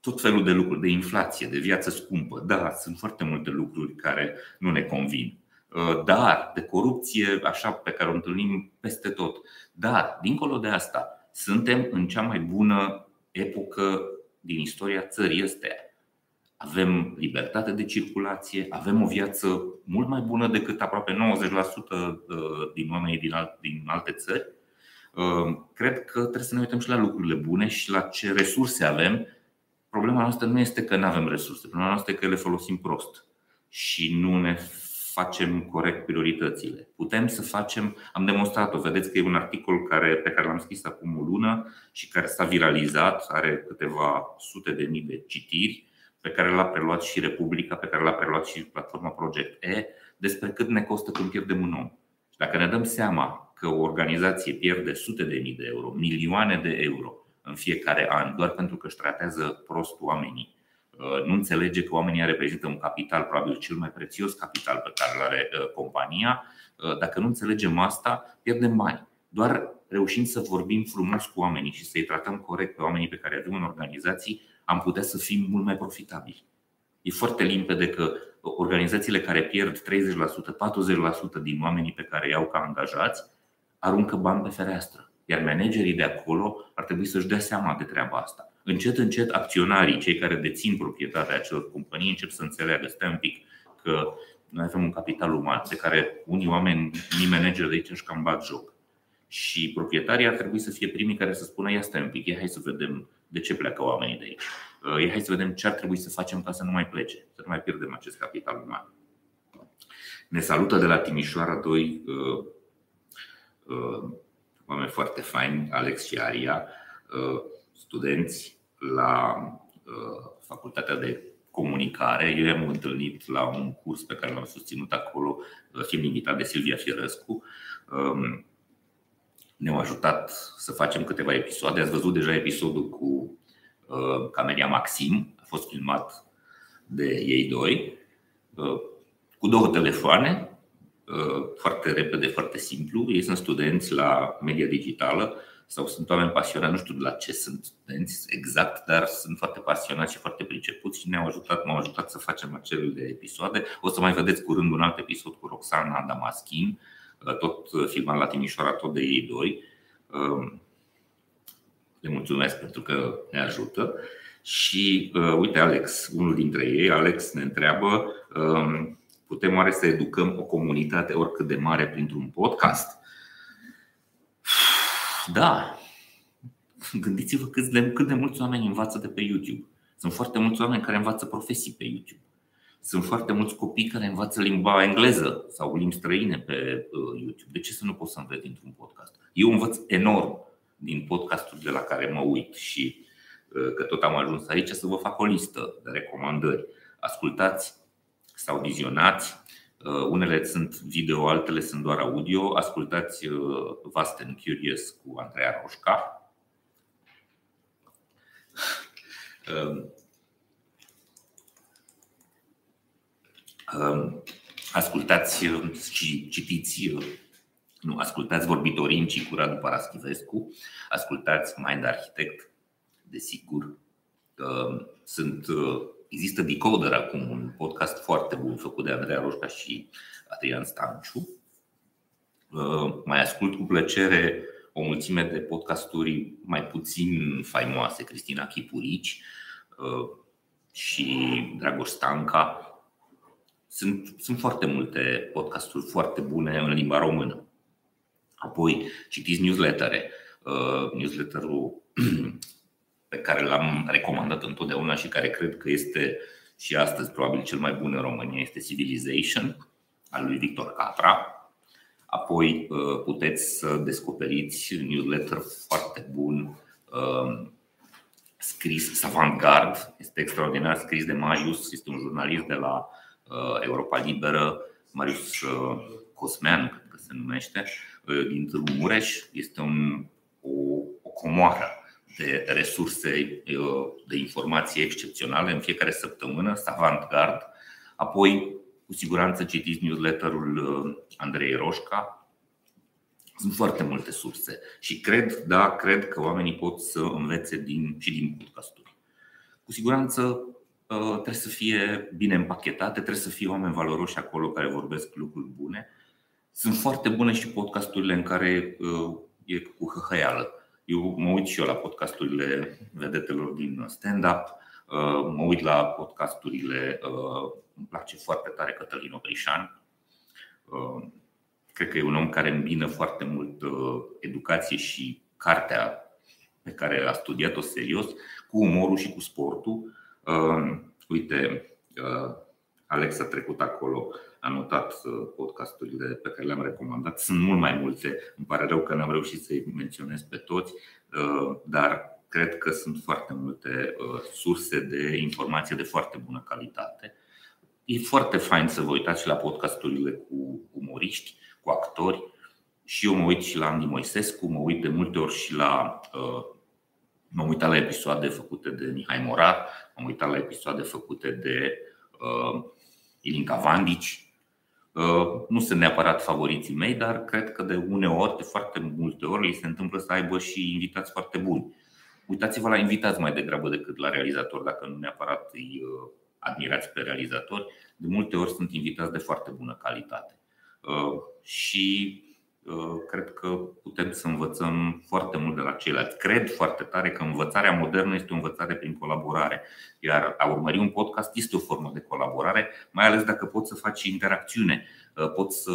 tot felul de lucruri, de inflație, de viață scumpă. Da, sunt foarte multe lucruri care nu ne convin. Uh, dar de corupție, așa pe care o întâlnim peste tot. Dar, dincolo de asta, suntem în cea mai bună epocă din istoria țării astea avem libertate de circulație, avem o viață mult mai bună decât aproape 90% uh, din oamenii din, din alte țări. Uh, cred că trebuie să ne uităm și la lucrurile bune și la ce resurse avem. Problema noastră nu este că nu avem resurse, problema noastră este că le folosim prost și nu ne facem corect prioritățile. Putem să facem, am demonstrat-o, vedeți că e un articol care, pe care l-am scris acum o lună și care s-a viralizat, are câteva sute de mii de citiri pe care l-a preluat și Republica, pe care l-a preluat și platforma Project E, despre cât ne costă când pierdem un om. Și dacă ne dăm seama că o organizație pierde sute de mii de euro, milioane de euro în fiecare an, doar pentru că își tratează prost oamenii, uh, nu înțelege că oamenii reprezintă un capital, probabil cel mai prețios capital pe care îl are uh, compania, uh, dacă nu înțelegem asta, pierdem bani. Doar reușind să vorbim frumos cu oamenii și să-i tratăm corect pe oamenii pe care avem în organizații, am putea să fim mult mai profitabili. E foarte limpede că organizațiile care pierd 30%, 40% din oamenii pe care i-au ca angajați aruncă bani pe fereastră. Iar managerii de acolo ar trebui să-și dea seama de treaba asta. Încet, încet, acționarii, cei care dețin proprietatea acelor companii, încep să înțeleagă, stai un pic, că noi avem un capital uman de care unii oameni, unii manageri de aici își cam bat joc. Și proprietarii ar trebui să fie primii care să spună, ia stai un pic, ia hai să vedem de ce pleacă oamenii de aici. Uh, hai să vedem ce ar trebui să facem ca să nu mai plece, să nu mai pierdem acest capital uman. Ne salută de la Timișoara doi uh, uh, oameni foarte faini, Alex și Aria, uh, studenți la uh, Facultatea de Comunicare. Eu am întâlnit la un curs pe care l-am susținut acolo, uh, fiind invitat de Silvia Fierescu. Um, ne-au ajutat să facem câteva episoade. Ați văzut deja episodul cu uh, Camelia Maxim, a fost filmat de ei doi, uh, cu două telefoane, uh, foarte repede, foarte simplu. Ei sunt studenți la media digitală sau sunt oameni pasionați, nu știu la ce sunt studenți exact, dar sunt foarte pasionați și foarte pricepuți și ne-au ajutat, m-au ajutat să facem acel de episoade. O să mai vedeți curând un alt episod cu Roxana Damaschin, tot filmat la Timișoara, tot de ei doi. Um, le mulțumesc pentru că ne ajută. Și uh, uite, Alex, unul dintre ei, Alex, ne întreabă: um, putem oare să educăm o comunitate oricât de mare printr-un podcast? Da. Gândiți-vă cât de, cât de mulți oameni învață de pe YouTube. Sunt foarte mulți oameni care învață profesii pe YouTube. Sunt foarte mulți copii care învață limba engleză sau limbi străine pe uh, YouTube. De ce să nu poți să înveți dintr-un podcast? Eu învăț enorm din podcasturile la care mă uit și uh, că tot am ajuns aici să vă fac o listă de recomandări. Ascultați sau vizionați. Uh, unele sunt video, altele sunt doar audio. Ascultați Vast and Curious cu Andreea Roșca. ascultați și citiți nu, ascultați vorbitorii în Cicura după Paraschivescu, ascultați Mind Architect, desigur. Sunt, există Decoder acum, un podcast foarte bun făcut de Andreea Roșca și Adrian Stanciu. Mai ascult cu plăcere o mulțime de podcasturi mai puțin faimoase, Cristina Chipurici și Dragoș Stanca. Sunt, sunt foarte multe podcasturi foarte bune în limba română. Apoi citiți newslettere. Uh, newsletterul pe care l-am recomandat întotdeauna și care cred că este și astăzi probabil cel mai bun în România este Civilization al lui Victor Catra. Apoi uh, puteți să descoperiți un newsletter foarte bun uh, scris Savantgard, este extraordinar scris de Marius, este un jurnalist de la Europa Liberă, Marius Cosmean, cred că se numește, din Târgu Mureș. Este un, o, o comoară de resurse de informații excepționale în fiecare săptămână, Savantgard. Apoi, cu siguranță, citiți newsletterul Andrei Roșca. Sunt foarte multe surse și cred, da, cred că oamenii pot să învețe din, și din podcasturi. Cu siguranță trebuie să fie bine împachetate, trebuie să fie oameni valoroși acolo care vorbesc lucruri bune sunt foarte bune și podcasturile în care uh, e cu hăhăială. Eu mă uit și eu la podcasturile vedetelor din stand-up, uh, mă uit la podcasturile, uh, îmi place foarte tare Cătălin Oprișan. Cred că e un om care îmbină foarte mult educație și cartea pe care a studiat-o serios, cu umorul și cu sportul. Uite, Alex a trecut acolo a notat uh, podcasturile pe care le-am recomandat. Sunt mult mai multe, îmi pare rău că n-am reușit să-i menționez pe toți, uh, dar cred că sunt foarte multe uh, surse de informație de foarte bună calitate. E foarte fain să vă uitați și la podcasturile cu umoriști, cu actori. Și eu mă uit și la Andy Moisescu, mă uit de multe ori și la M-am uitat la episoade făcute de Mihai Morar, m-am uitat la episoade făcute de uh, Ilinca Vandici, Uh, nu sunt neapărat favoriții mei, dar cred că de uneori, de foarte multe ori, li se întâmplă să aibă și invitați foarte buni. Uitați-vă la invitați mai degrabă decât la realizatori, dacă nu neapărat îi uh, admirați pe realizatori. De multe ori sunt invitați de foarte bună calitate. Uh, și cred că putem să învățăm foarte mult de la ceilalți. Cred foarte tare că învățarea modernă este o învățare prin colaborare, iar a urmări un podcast este o formă de colaborare, mai ales dacă poți să faci interacțiune, poți să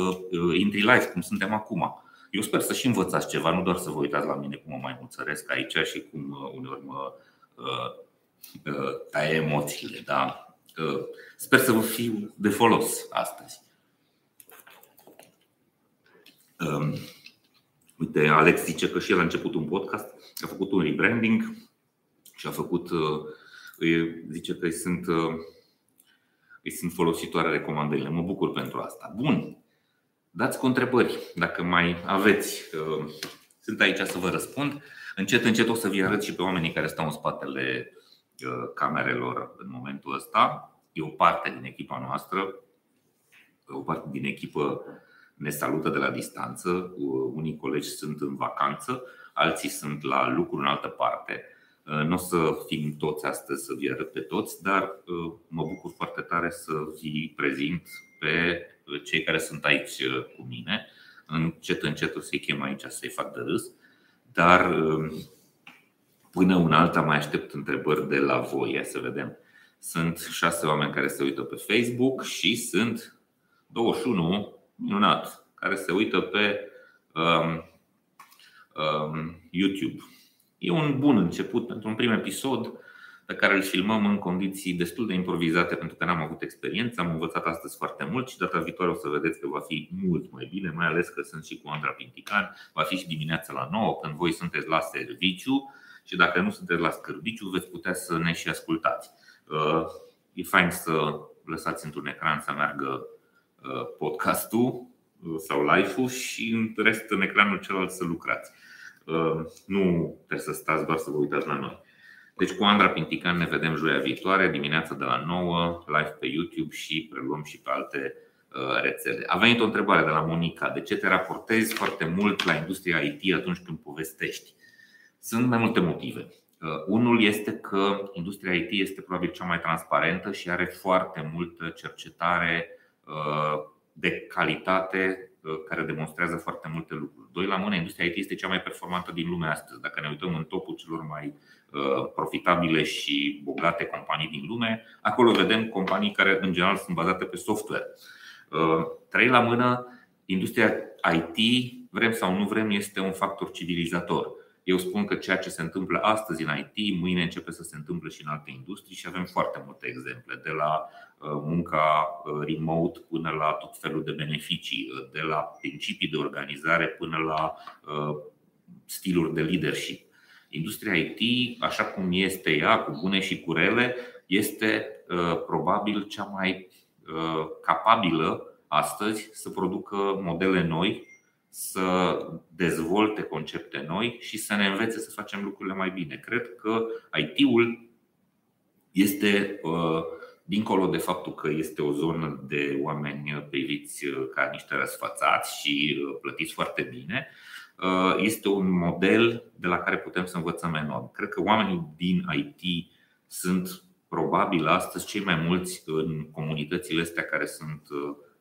intri live, cum suntem acum. Eu sper să și învățați ceva, nu doar să vă uitați la mine cum mă mai mulțăresc aici și cum uneori mă taie emoțiile. Da? Sper să vă fiu de folos astăzi. Um, uite, Alex zice că și el a început un podcast, a făcut un rebranding și a făcut, uh, zice că îi sunt, uh, îi sunt folositoare recomandările. Mă bucur pentru asta. Bun, dați cu întrebări dacă mai aveți. Uh, sunt aici să vă răspund. Încet, încet o să vi arăt și pe oamenii care stau în spatele camerelor în momentul ăsta. E o parte din echipa noastră, o parte din echipă ne salută de la distanță. Unii colegi sunt în vacanță, alții sunt la lucru în altă parte. Nu o să fim toți astăzi să vi arăt pe toți, dar uh, mă bucur foarte tare să vi prezint pe cei care sunt aici uh, cu mine. Încet, încet o să-i chem aici să-i fac de râs, dar uh, până una alta mai aștept întrebări de la voi. să vedem. Sunt șase oameni care se uită pe Facebook și sunt 21 minunat, care se uită pe um, um, YouTube. E un bun început pentru un prim episod pe care îl filmăm în condiții destul de improvizate pentru că n-am avut experiență. Am învățat astăzi foarte mult și data viitoare o să vedeți că va fi mult mai bine, mai ales că sunt și cu Andra Pintican. Va fi și dimineața la 9 când voi sunteți la serviciu și dacă nu sunteți la serviciu veți putea să ne și ascultați. Uh, e fain să lăsați într-un ecran să meargă Uh, podcastul uh, sau live-ul și în rest în ecranul celălalt să lucrați. Uh, nu trebuie să stați doar să vă uitați la noi. Deci cu Andra Pintican ne vedem joia viitoare, dimineața de la 9, live pe YouTube și preluăm și pe alte rețele. A venit o întrebare de la Monica. De ce te raportezi foarte mult la industria IT atunci când povestești? Sunt mai multe motive. Unul este că industria IT este probabil cea mai transparentă și are foarte multă cercetare de calitate care demonstrează foarte multe lucruri. Doi la mână, industria IT este cea mai performantă din lume astăzi. Dacă ne uităm în topul celor mai uh, profitabile și bogate companii din lume, acolo vedem companii care în general sunt bazate pe software. Uh, trei la mână, industria IT, vrem sau nu vrem, este un factor civilizator. Eu spun că ceea ce se întâmplă astăzi în IT, mâine începe să se întâmple și în alte industrii și avem foarte multe exemple, de la uh, munca uh, remote până la tot felul de beneficii, uh, de la principii de organizare până la stiluri de leadership. Industria IT, așa cum este ea, cu bune și cu rele, este probabil cea mai capabilă astăzi să producă modele noi să dezvolte concepte noi și să ne învețe să facem lucrurile mai bine. Cred că IT-ul este, uh, dincolo de faptul că este o zonă de oameni priviți uh, ca niște răsfățați și uh, plătiți foarte bine, este un model de la care putem să învățăm enorm. Cred că oamenii din IT sunt probabil astăzi cei mai mulți în comunitățile astea care sunt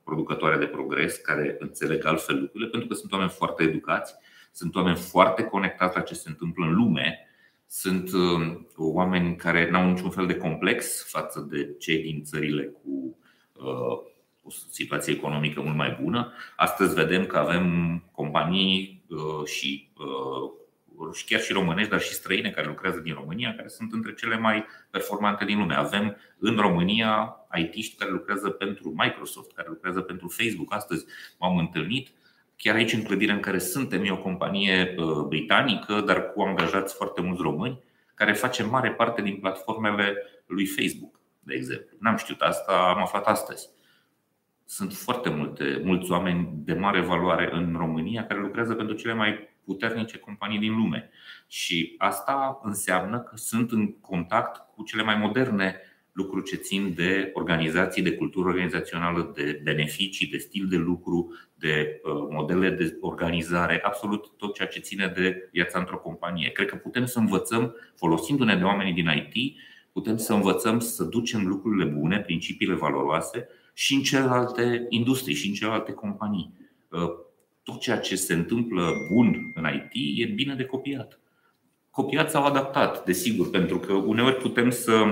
producătoare de progres, care înțeleg altfel lucrurile, pentru că sunt oameni foarte educați, sunt oameni foarte conectați la ce se întâmplă în lume, sunt uh, oameni care nu au niciun fel de complex față de cei din țările cu uh, o situație economică mult mai bună. Astăzi vedem că avem companii uh, și și chiar și românești, dar și străine care lucrează din România, care sunt între cele mai performante din lume. Avem în România IT-ști care lucrează pentru Microsoft, care lucrează pentru Facebook. Astăzi m-am întâlnit chiar aici în clădirea în care suntem, e o companie uh, britanică, dar cu angajați foarte mulți români, care face mare parte din platformele lui Facebook, de exemplu. N-am știut asta, am aflat astăzi. Sunt foarte multe, mulți oameni de mare valoare în România care lucrează pentru cele mai puternice companii din lume. Și asta înseamnă că sunt în contact cu cele mai moderne lucruri ce țin de organizații, de cultură organizațională, de beneficii, de stil de lucru, de uh, modele de organizare, absolut tot ceea ce ține de viața într-o companie. Cred că putem să învățăm, folosindu-ne de oamenii din IT, putem să învățăm să ducem lucrurile bune, principiile valoroase și în celelalte industrii și în celelalte companii. Uh, tot ceea ce se întâmplă bun în IT e bine de copiat. Copiat sau adaptat, desigur, pentru că uneori putem să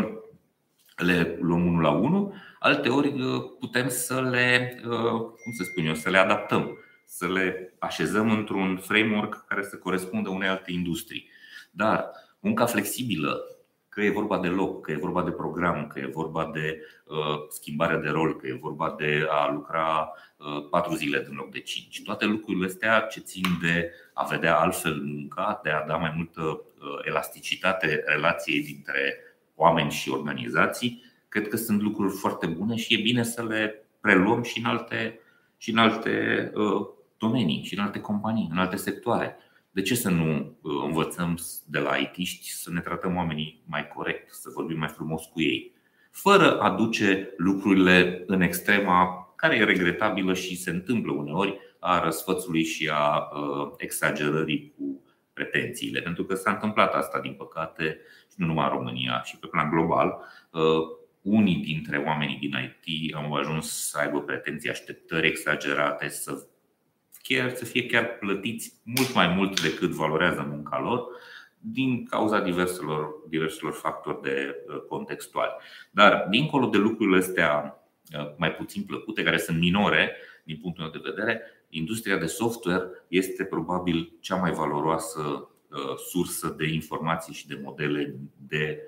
le luăm unul la unul, alteori uh, putem să le, uh, cum să spun eu, să le adaptăm, să le așezăm într-un framework care să corespundă unei alte industrii. Dar munca flexibilă că e vorba de loc, că e vorba de program, că e vorba de uh, schimbare de rol, că e vorba de a lucra uh, patru zile în loc de cinci. Toate lucrurile astea ce țin de a vedea altfel munca, de a da mai multă uh, elasticitate relației dintre oameni și organizații, cred că sunt lucruri foarte bune și e bine să le preluăm și în alte, și în alte uh, domenii, și în alte companii, în alte sectoare. De ce să nu uh, învățăm de la IT-ști să ne tratăm oamenii mai corect, să vorbim mai frumos cu ei, fără a duce lucrurile în extrema care e regretabilă și se întâmplă uneori a răsfățului și a uh, exagerării cu pretențiile. Pentru că s-a întâmplat asta, din păcate, și nu numai în România, și pe plan global. Uh, unii dintre oamenii din IT au ajuns să aibă pretenții, așteptări exagerate, să chiar să fie chiar plătiți mult mai mult decât valorează munca lor din cauza diverselor, diverselor factori de uh, contextuali. Dar, dincolo de lucrurile astea uh, mai puțin plăcute, care sunt minore din punctul meu de vedere, industria de software este probabil cea mai valoroasă uh, sursă de informații și de modele de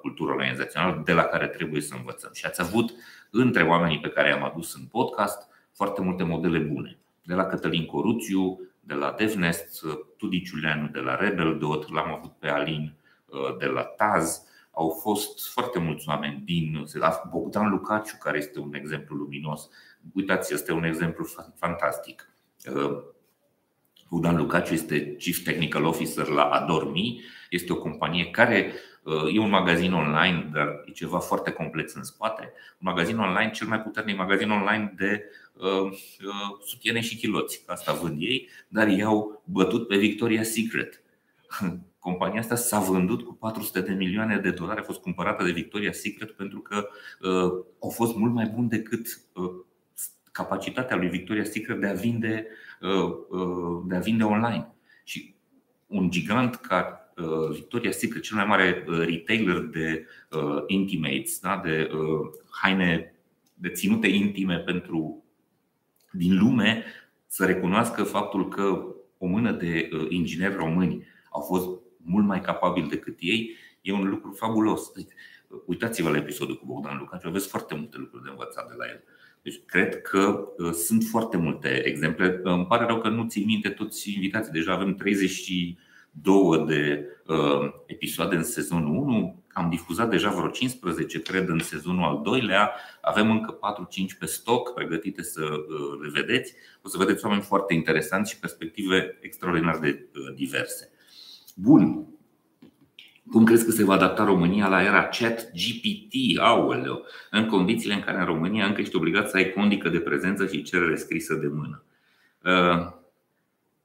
cultură organizațională de la care trebuie să învățăm. Și ați avut între oamenii pe care i-am adus în podcast foarte multe modele bune de la Cătălin Coruțiu, de la DevNest, Tudi Ciuleanu de la RebelDot, l-am avut pe Alin uh, de la Taz. Au fost foarte mulți oameni din Bogdan Lucaciu, care este un exemplu luminos. Uitați, este un exemplu fantastic. Uh, Bogdan Lucaciu este Chief Technical Officer la Adormi. Este o companie care E un magazin online, dar e ceva foarte complex în spate. Un magazin online, cel mai puternic magazin online de uh, sutiene și chiloți. Asta vând ei, dar i-au bătut pe Victoria's Secret. Compania asta s-a vândut cu 400 de milioane de dolari, a fost cumpărată de Victoria's Secret pentru că uh, au fost mult mai buni decât uh, capacitatea lui Victoria's Secret de a vinde, uh, uh, de a vinde online. Și un gigant ca uh, Victoria's Secret, cel mai mare retailer de intimates, da? de haine de ținute intime pentru din lume, să recunoască faptul că o mână de ingineri români au fost mult mai capabili decât ei, e un lucru fabulos. Uitați-vă la episodul cu Bogdan Lucaciu, aveți foarte multe lucruri de învățat de la el. Deci cred că uh, sunt foarte multe exemple. Îmi pare rău că nu țin minte toți invitații. Deja avem 32 de uh, episoade în sezonul 1. Am difuzat deja vreo 15, cred, în sezonul al doilea. Avem încă 4-5 pe stoc pregătite să uh, le vedeți. O să vedeți oameni foarte interesanți și perspective extraordinar de uh, diverse. Bun, cum crezi că se va adapta România la era chat GPT, aoleu, în condițiile în care în România încă ești obligat să ai condică de prezență și cerere scrisă de mână? Uh,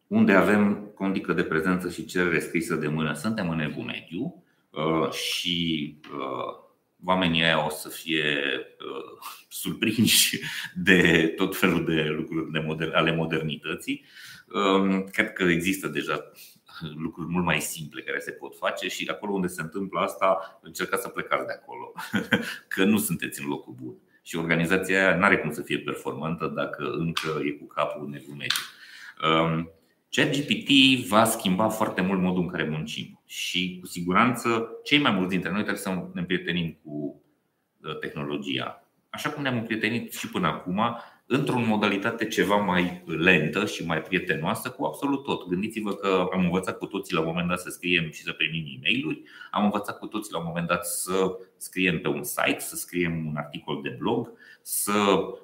unde avem condică de prezență și cerere scrisă de mână, suntem în evul mediu uh, și uh, oamenii aia o să fie surprinși de tot felul de lucruri ale modernității. Cred că există deja lucruri mult mai simple care se pot face și acolo unde se întâmplă asta, încercați să plecați de acolo, că nu sunteți în locul bun. Și organizația aia nu are cum să fie performantă dacă încă e cu capul în mediu mediu. Um, ChatGPT va schimba foarte mult modul în care muncim și cu siguranță cei mai mulți dintre noi trebuie să ne împrietenim cu uh, tehnologia. Așa cum ne-am împrietenit și până acum, într-o modalitate ceva mai lentă și mai prietenoasă cu absolut tot. Gândiți-vă că am învățat cu toții la un moment dat să scriem și să primim e mail am învățat cu toții la un moment dat să scriem pe un site, să scriem un articol de blog, să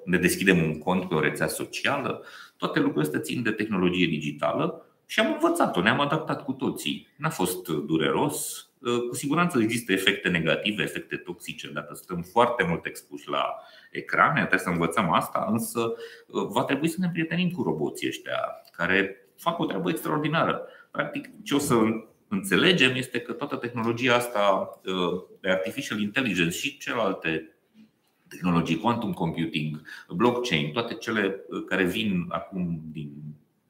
ne deschidem un cont pe o rețea socială. Toate lucrurile astea țin de tehnologie digitală și am învățat-o, ne-am adaptat cu toții. N-a fost dureros, cu siguranță există efecte negative, efecte toxice, dacă stăm foarte mult expuși la ecrane, trebuie să învățăm asta, însă uh, va trebui să ne prietenim cu roboții ăștia care fac o treabă extraordinară. Practic, ce o să înțelegem este că toată tehnologia asta uh, de artificial intelligence și celelalte tehnologii, quantum computing, blockchain, toate cele uh, care vin acum din,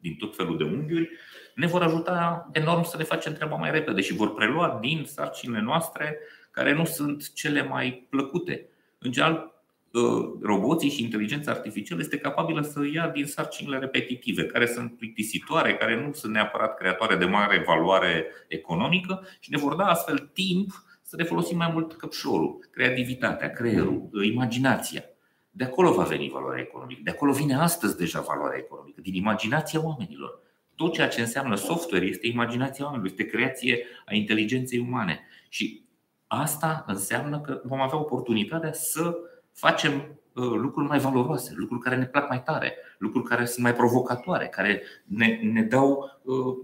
din tot felul de unghiuri, ne vor ajuta enorm să ne facem treaba mai repede și vor prelua din sarcinile noastre care nu sunt cele mai plăcute. În general, Uh, roboții și inteligența artificială este capabilă să ia din sarcinile repetitive, care sunt plictisitoare, care nu sunt neapărat creatoare de mare valoare economică și ne vor da astfel timp să ne folosim mai mult căpșorul, creativitatea, creierul, uh, imaginația. De acolo va veni valoarea economică. De acolo vine astăzi deja valoarea economică, din imaginația oamenilor. Tot ceea ce înseamnă software este imaginația oamenilor, este creație a inteligenței umane. Și asta înseamnă că vom avea oportunitatea să facem uh, lucruri mai valoroase, lucruri care ne plac mai tare, lucruri care sunt mai provocatoare, care ne, ne dau uh,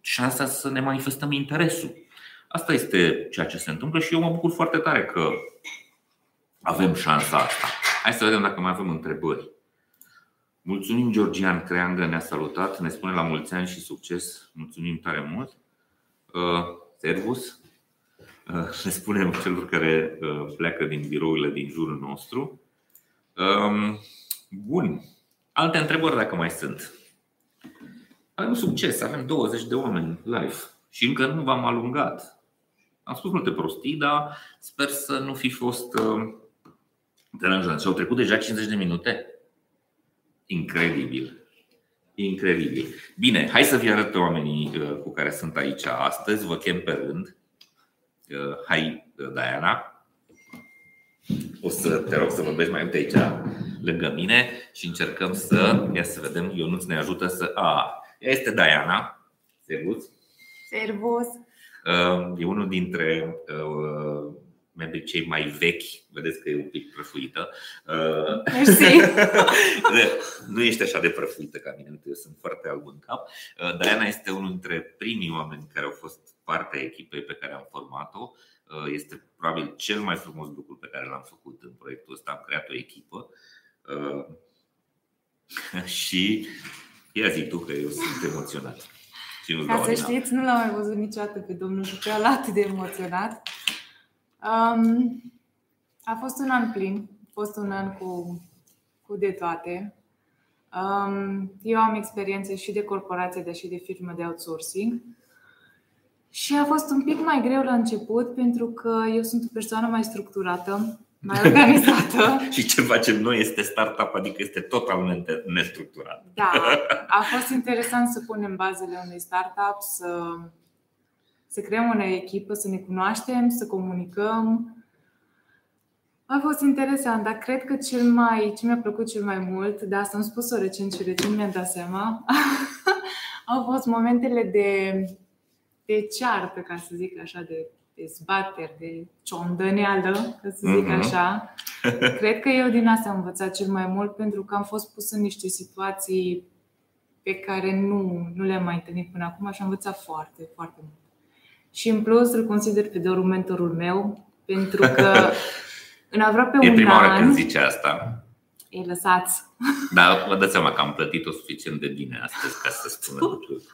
șansa să ne manifestăm interesul. Asta este ceea ce se întâmplă și eu mă bucur foarte tare că avem șansa asta. Hai să vedem dacă mai avem întrebări. Mulțumim, Georgian Creangă ne-a salutat, ne spune la mulți ani și succes. Mulțumim tare mult. Uh, servus. Uh, le spunem celor care uh, pleacă din birourile din jurul nostru. Um, bun. Alte întrebări dacă mai sunt. Avem succes, avem 20 de oameni live și încă nu v-am alungat. Am spus multe prostii, dar sper să nu fi fost uh, deranjant. Și au trecut deja 50 de minute? Incredibil. Incredibil. Bine, hai să vi arăt pe oamenii cu care sunt aici astăzi. Vă chem pe rând. Uh, hai, uh, Diana, o să te rog să vorbești mai mult aici lângă mine și încercăm să, ia să vedem, Ionuț ne ajută să... A, ea este Diana. Servus.
Servus.
Uh, e unul dintre membrii cei mai vechi, vedeți că e un pic prăfuită. Uh, nu ești așa de prăfuită ca mine, eu sunt foarte alb în cap. Uh, Diana este unul dintre primii oameni care au fost parte a echipei pe care am format-o. Uh, este probabil cel mai frumos lucru pe care l-am făcut în proiectul ăsta. Am creat o echipă și ia zi tu că eu sunt emoționat.
Ca să știți, nu l-am mai văzut niciodată pe domnul Jupeal atât de emoționat. Um, a fost un an plin, a fost un an cu, cu de toate. Um, eu am experiențe și de corporație, dar și de firmă de outsourcing. Și a fost un pic mai greu la început pentru că eu sunt o persoană mai structurată, mai organizată.
și ce facem noi este startup, adică este totalmente nestructurat.
Da, a fost interesant să punem bazele unui startup, să să creăm o echipă, să ne cunoaștem, să comunicăm. A fost interesant, dar cred că cel mai, ce mi-a plăcut cel mai mult, de asta am spus-o recent și recent mi-am dat seama, au fost momentele de, de ceartă, ca să zic așa, de, de zbateri, de ciondăneală, ca să zic mm-hmm. așa. Cred că eu din asta am învățat cel mai mult pentru că am fost pus în niște situații pe care nu, nu le-am mai întâlnit până acum și am învățat foarte, foarte mult. Și în plus îl consider pe Doru mentorul meu, pentru că în aproape
e
un
prima
an...
oară când zice asta.
E lăsați.
Dar vă dați seama că am plătit-o suficient de bine astăzi ca să spun lucruri.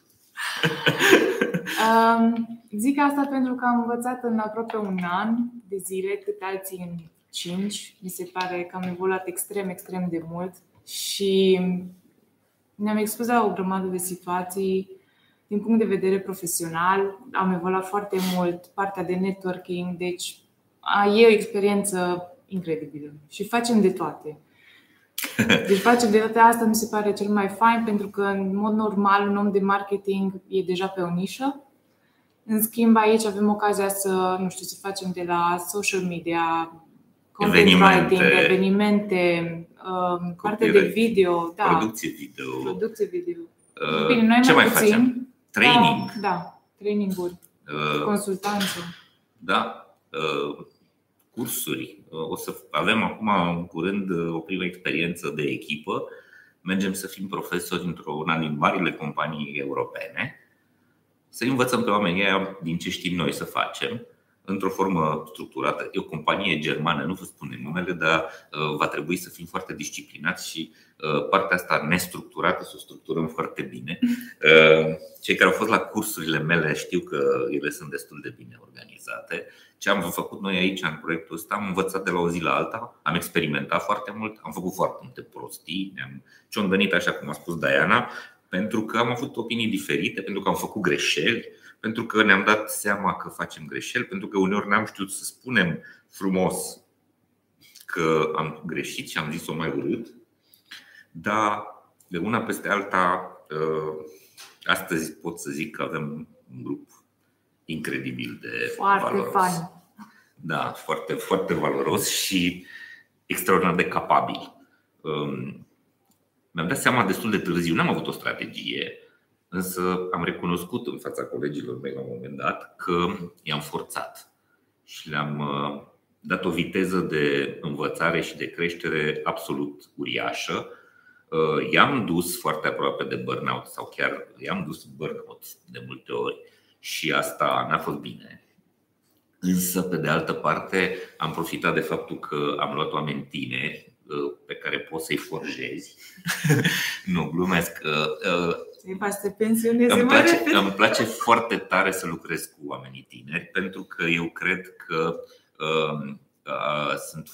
um, zic asta pentru că am învățat în aproape un an de zile, cât alții în cinci. Mi se pare că am evoluat extrem, extrem de mult și ne-am expus la o grămadă de situații din punct de vedere profesional, am evoluat foarte mult partea de networking, deci e o experiență incredibilă și facem de toate. Deci facem de toate asta, mi se pare cel mai fain pentru că în mod normal un om de marketing e deja pe o nișă. În schimb, aici avem ocazia să, nu știu, să facem de la social media, content evenimente, writing, evenimente, um, parte de video,
da, producție video.
Producție video. Uh, Bine, noi
ce
mai,
mai puțin, facem? Training.
Da, da traininguri, uh, consultanță.
Da, uh, cursuri. Uh, o să avem acum în curând uh, o primă experiență de echipă. Mergem să fim profesori într-una din marile companii europene, să învățăm pe oamenii din ce știm noi să facem într-o formă structurată. E o companie germană, nu vă spun numele, dar uh, va trebui să fim foarte disciplinați și uh, partea asta nestructurată să o structurăm foarte bine. Uh, cei care au fost la cursurile mele știu că ele sunt destul de bine organizate. Ce am făcut noi aici în proiectul ăsta, am învățat de la o zi la alta, am experimentat foarte mult, am făcut foarte multe prostii, ne-am ciondănit, așa cum a spus Diana, pentru că am avut opinii diferite, pentru că am făcut greșeli pentru că ne-am dat seama că facem greșeli, pentru că uneori n-am știut să spunem frumos că am greșit și am zis-o mai urât, dar de una peste alta, ă, astăzi pot să zic că avem un grup incredibil de
foarte
valoros.
Fain.
Da, foarte, foarte valoros și extraordinar de capabil. Mi-am dat seama destul de târziu, n-am avut o strategie, Însă am recunoscut în fața colegilor mei la un moment dat că i-am forțat și le-am uh, dat o viteză de învățare și de creștere absolut uriașă. Uh, i-am dus foarte aproape de burnout sau chiar i-am dus burnout de multe ori și asta n-a fost bine. Însă, pe de altă parte, am profitat de faptul că am luat oameni tineri uh, pe care poți să-i forjezi. nu, glumesc.
Îi faci să pensioneze
îmi place, îmi place foarte tare să lucrez cu oamenii tineri pentru că eu cred că uh, uh, sunt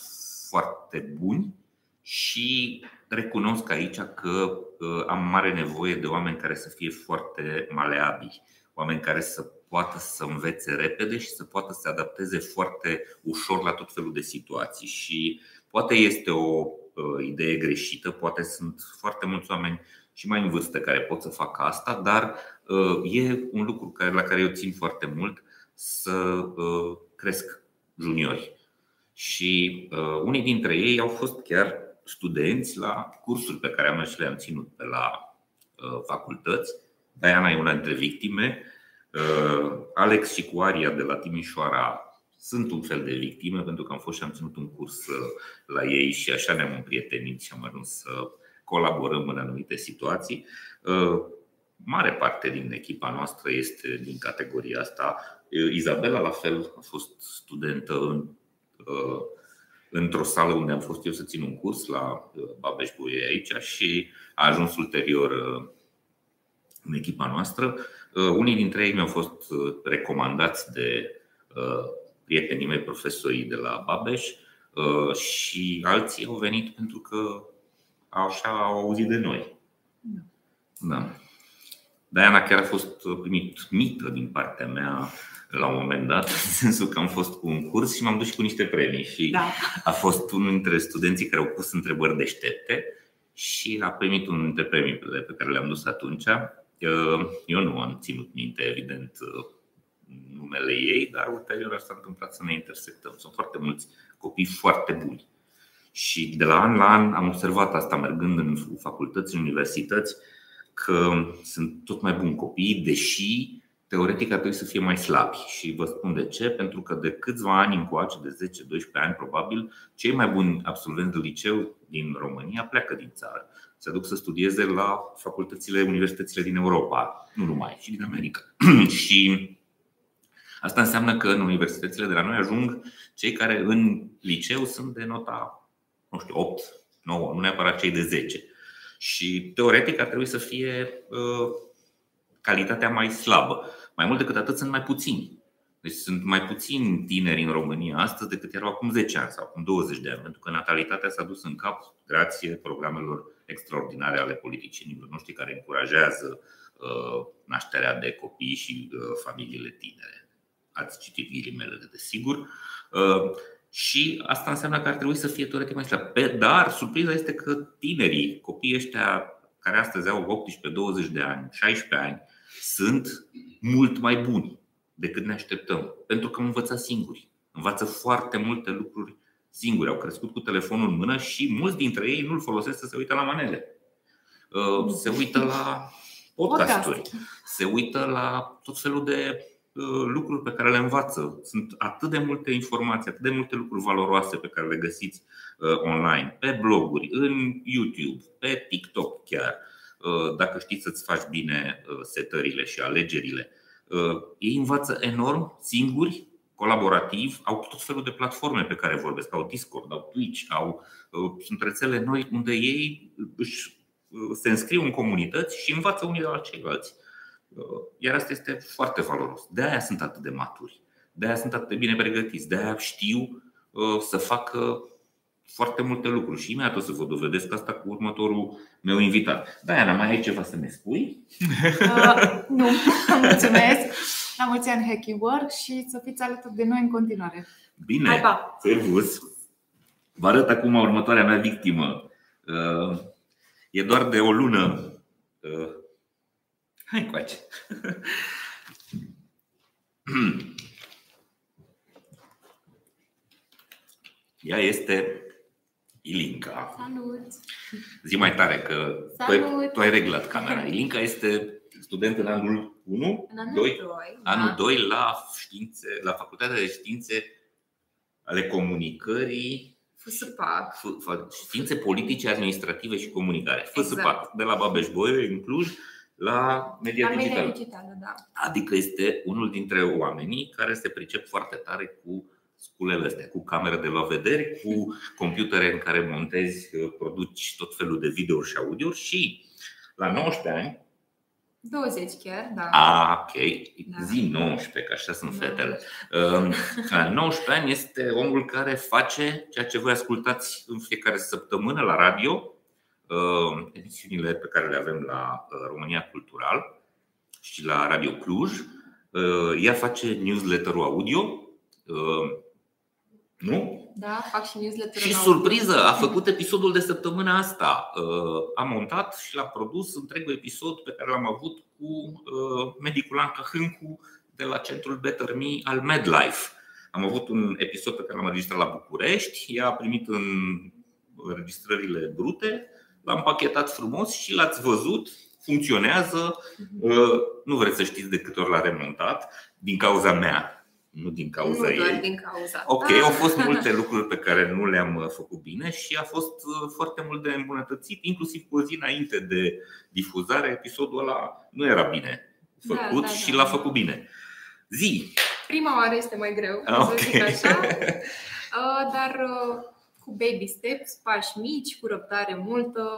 foarte buni și recunosc aici că uh, am mare nevoie de oameni care să fie foarte maleabili, oameni care să poată să învețe repede și să poată să se adapteze foarte ușor la tot felul de situații. Și poate este o uh, idee greșită, poate sunt foarte mulți oameni și mai în vârstă care pot să facă asta, dar uh, e un lucru la care eu țin foarte mult să uh, cresc juniori. Și uh, unii dintre ei au fost chiar studenți la cursuri pe care am și le-am ținut pe la facultăți. Diana e una dintre victime. Alex și cu Aria de la Timișoara sunt un fel de victime pentru că am fost și am ținut un curs la ei și așa ne-am împrietenit și am ajuns să colaborăm în anumite situații. Mare parte din echipa noastră este din categoria asta. Izabela, la fel, a fost studentă în, într-o sală unde am fost eu să țin un curs la Babeș Buie aici și a ajuns ulterior în echipa noastră. Unii dintre ei mi-au fost recomandați de prietenii mei profesorii de la Babeș și alții au venit pentru că așa au auzit de noi. Da. Diana chiar a fost primit mită din partea mea la un moment dat, în sensul că am fost cu un curs și m-am dus și cu niște premii și da. a fost unul dintre studenții care au pus întrebări deștepte și a primit unul dintre premiile pe care le-am dus atunci. Eu nu am ținut minte, evident, numele ei, dar ulterior s-a întâmplat să ne intersectăm. Sunt foarte mulți copii foarte buni. Și de la an la an am observat asta mergând în facultăți, în universități, că sunt tot mai buni copii, deși teoretic ar trebui să fie mai slabi. Și vă spun de ce, pentru că de câțiva ani încoace, de 10-12 ani probabil, cei mai buni absolvenți de liceu din România pleacă din țară. Se duc să studieze la facultățile, universitățile din Europa, nu numai, și din America. și asta înseamnă că în universitățile de la noi ajung cei care în liceu sunt de nota, nu știu, 8, 9, nu neapărat cei de 10. Și teoretic ar trebui să fie uh, calitatea mai slabă. Mai mult decât atât, sunt mai puțini. Deci sunt mai puțini tineri în România astăzi decât erau acum 10 ani sau acum 20 de ani, pentru că natalitatea s-a dus în cap grație programelor extraordinare ale politicienilor noștri care încurajează uh, nașterea de copii și uh, familiile tinere. Ați citit ghilimele, desigur. Uh, și asta înseamnă că ar trebui să fie teoretic mai slab. Dar surpriza este că tinerii, copiii ăștia care astăzi au 18-20 de ani, 16 ani, sunt mult mai buni decât ne așteptăm. Pentru că am învățat singuri. Învață foarte multe lucruri singuri. Au crescut cu telefonul în mână și mulți dintre ei nu-l folosesc să se uită la manele. Uh, se uită la podcasturi, se uită la tot felul de Uh, lucruri pe care le învață. Sunt atât de multe informații, atât de multe lucruri valoroase pe care le găsiți uh, online, pe bloguri, în YouTube, pe TikTok chiar. Uh, dacă știți să-ți faci bine setările și alegerile, ei învață enorm singuri, colaborativ, au tot felul de platforme pe care vorbesc, au Discord, au Twitch, au, sunt rețele noi unde ei își, se înscriu în comunități și învață unii de la ceilalți. Iar asta este foarte valoros. De aia sunt atât de maturi, de aia sunt atât de bine pregătiți, de aia știu uh, să facă foarte multe lucruri și imediat o să vă dovedesc asta cu următorul meu invitat. Diana, mai ai ceva să ne spui?
Uh, nu, mulțumesc. La mulți ani Hacky Work și să fiți alături de noi în continuare.
Bine, Hai, pa. servus. Vă arăt acum următoarea mea victimă. Uh, e doar de o lună uh, Hai încoace. Ea este Ilinca.
Salut!
Zi mai tare că Salut. Tu, ai, tu ai reglat camera. Ilinca este student în anul 1,
în anul 2, 2,
anul da. 2 la, științe, la Facultatea de Științe ale Comunicării
FSPAC.
Științe politice, administrative și comunicare. FSPAC, exact. de la Babeș Bolyai, în Cluj la media, la digitală.
media digitală. Da.
Adică este unul dintre oamenii care se pricep foarte tare cu sculele astea, cu camere de la vedere, cu computere în care montezi, uh, produci tot felul de video și audio și la 19 ani
20 chiar, da.
A, ok. Da. Zi 19, că așa sunt da. fetele. Um, la 19 ani este omul care face ceea ce voi ascultați în fiecare săptămână la radio, Uh, emisiunile pe care le avem la uh, România Cultural și la Radio Cluj. Uh, ea face newsletter-ul audio. Nu?
Da, fac și newsletter
Și surpriză, a făcut episodul de săptămâna asta. A montat și l-a produs întregul episod pe care l-am avut cu medicul Anca Hâncu de la centrul Better Me al MedLife. Am avut un episod pe care l-am înregistrat la București, ea a primit în înregistrările brute L-am pachetat frumos și l-ați văzut, funcționează. Mhm. Uh, nu vreți să știți de câte ori l-a remontat, din cauza mea. nu din cauza
nu doar
ei.
din cauza
Ok,
ta.
au fost multe lucruri pe care nu le-am uh, făcut bine și a fost uh, foarte mult de îmbunătățit, inclusiv cu o zi înainte de difuzare, episodul ăla nu era bine
Da,
făcut
da,
și
da.
l-a făcut bine. Zi!
Prima oară este mai greu,
Ah,
să
ok.
zic așa. Uh, Dar uh, cu baby steps, pași mici, cu răbdare multă,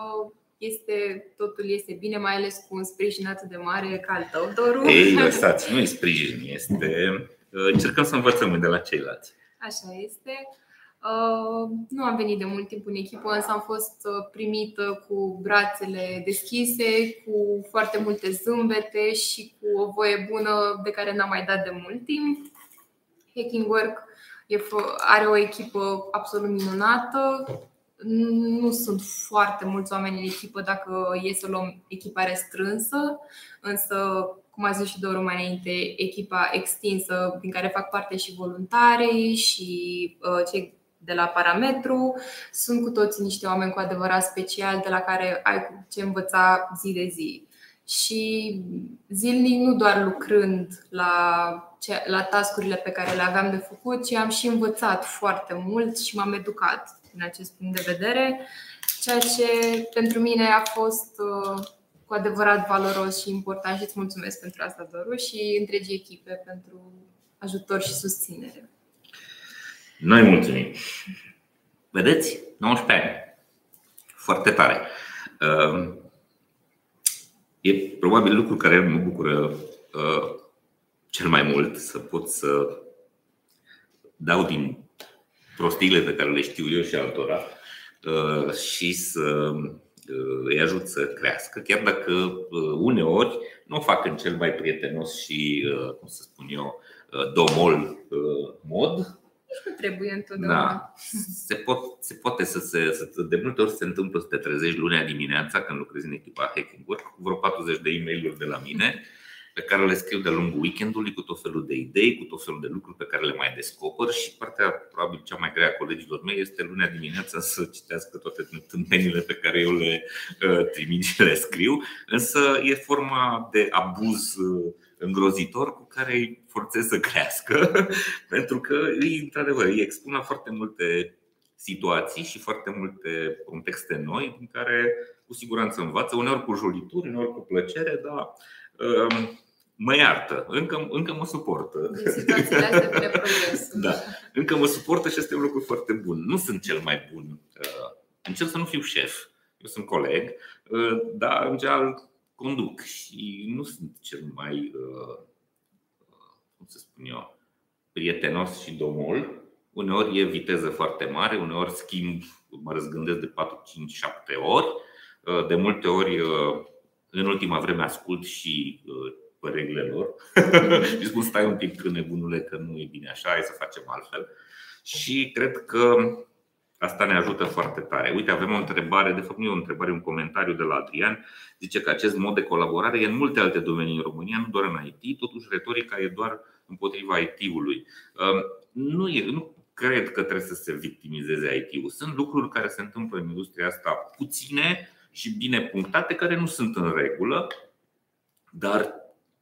este, totul este bine, mai ales cu un sprijin atât de mare ca al tău, Doru.
Ei, lăsați, nu-i sprijin, este... uh, Încercăm să învățăm de la ceilalți.
Așa este. Uh, nu am venit de mult timp în echipă, însă am fost uh, primită cu brațele deschise, cu foarte multe zâmbete și cu o voie bună de care n-am mai dat de mult timp. Hacking Work e fă- are o echipă absolut minunată. Nu sunt foarte mulți oameni în echipă dacă e să luăm echipare strânsă, însă, cum a zis și Doru mai înainte, echipa extinsă din care fac parte și voluntarii și uh, cei de la parametru sunt cu toții niște oameni cu adevărat speciali de la care ai cu ce învăța zi de zi. Și zilnic, nu doar lucrând la, ce, la tascurile pe care le aveam de făcut, ci am și învățat foarte mult și m-am educat din acest punct de vedere, ceea ce pentru mine a fost uh, cu adevărat valoros și important și îți mulțumesc pentru asta, Doru, și întregii echipe pentru ajutor și susținere.
Noi mulțumim. Vedeți? 19 ani. Foarte tare. Uh, E probabil lucru care mă bucură uh, cel mai mult să pot să dau din prostiile pe care le știu eu și altora uh, și să uh, îi ajut să crească, chiar dacă uh, uneori nu o fac în cel mai prietenos și, uh, cum să spun eu, uh, domol uh, mod,
Nu trebuie întotdeauna.
da. Se, pot, se poate să se. Să, de multe ori se întâmplă să te trezești lunea dimineața când lucrezi în echipa Hacking Work cu vreo 40 de e mail de la mine pe care le scriu de-a lungul weekendului cu tot felul de idei, cu tot felul de lucruri pe care le mai descoper și partea probabil cea mai grea a colegilor mei este lunea dimineața să citească toate tâmpenile pe care eu le uh, trimit și le scriu, însă e forma de abuz uh, îngrozitor cu care îi forțez să crească, pentru că îi, într-adevăr, îi expun la foarte multe situații și foarte multe contexte noi în care cu siguranță învață, uneori cu jolituri, uneori cu plăcere, dar um, mă iartă, încă, încă mă suportă.
Din situațiile astea vine progresul.
Da, încă mă suportă și este un lucru foarte bun. Nu sunt cel mai bun. uh, Încerc să nu fiu șef. Eu sunt coleg, uh, dar în general conduc și nu sunt cel mai, uh, cum să spun eu, prietenos și domol. Uneori e viteză foarte mare, uneori schimb, mă răzgândesc de 4, 5, 7 ori. Uh, De multe ori, uh, în ultima vreme, ascult și uh, părerile lor și spun stai un pic nebunule că nu e bine așa, hai să facem altfel. Și cred că asta ne ajută foarte tare. Uite, avem o întrebare, de fapt nu e o întrebare, un comentariu de la Adrian. Zice că acest mod de colaborare e în multe alte domenii în România, nu doar în IT, totuși retorica e doar împotriva IT-ului. Nu, e, nu cred că trebuie să se victimizeze IT-ul. Sunt lucruri care se întâmplă în industria asta puține și bine punctate, care nu sunt în regulă, dar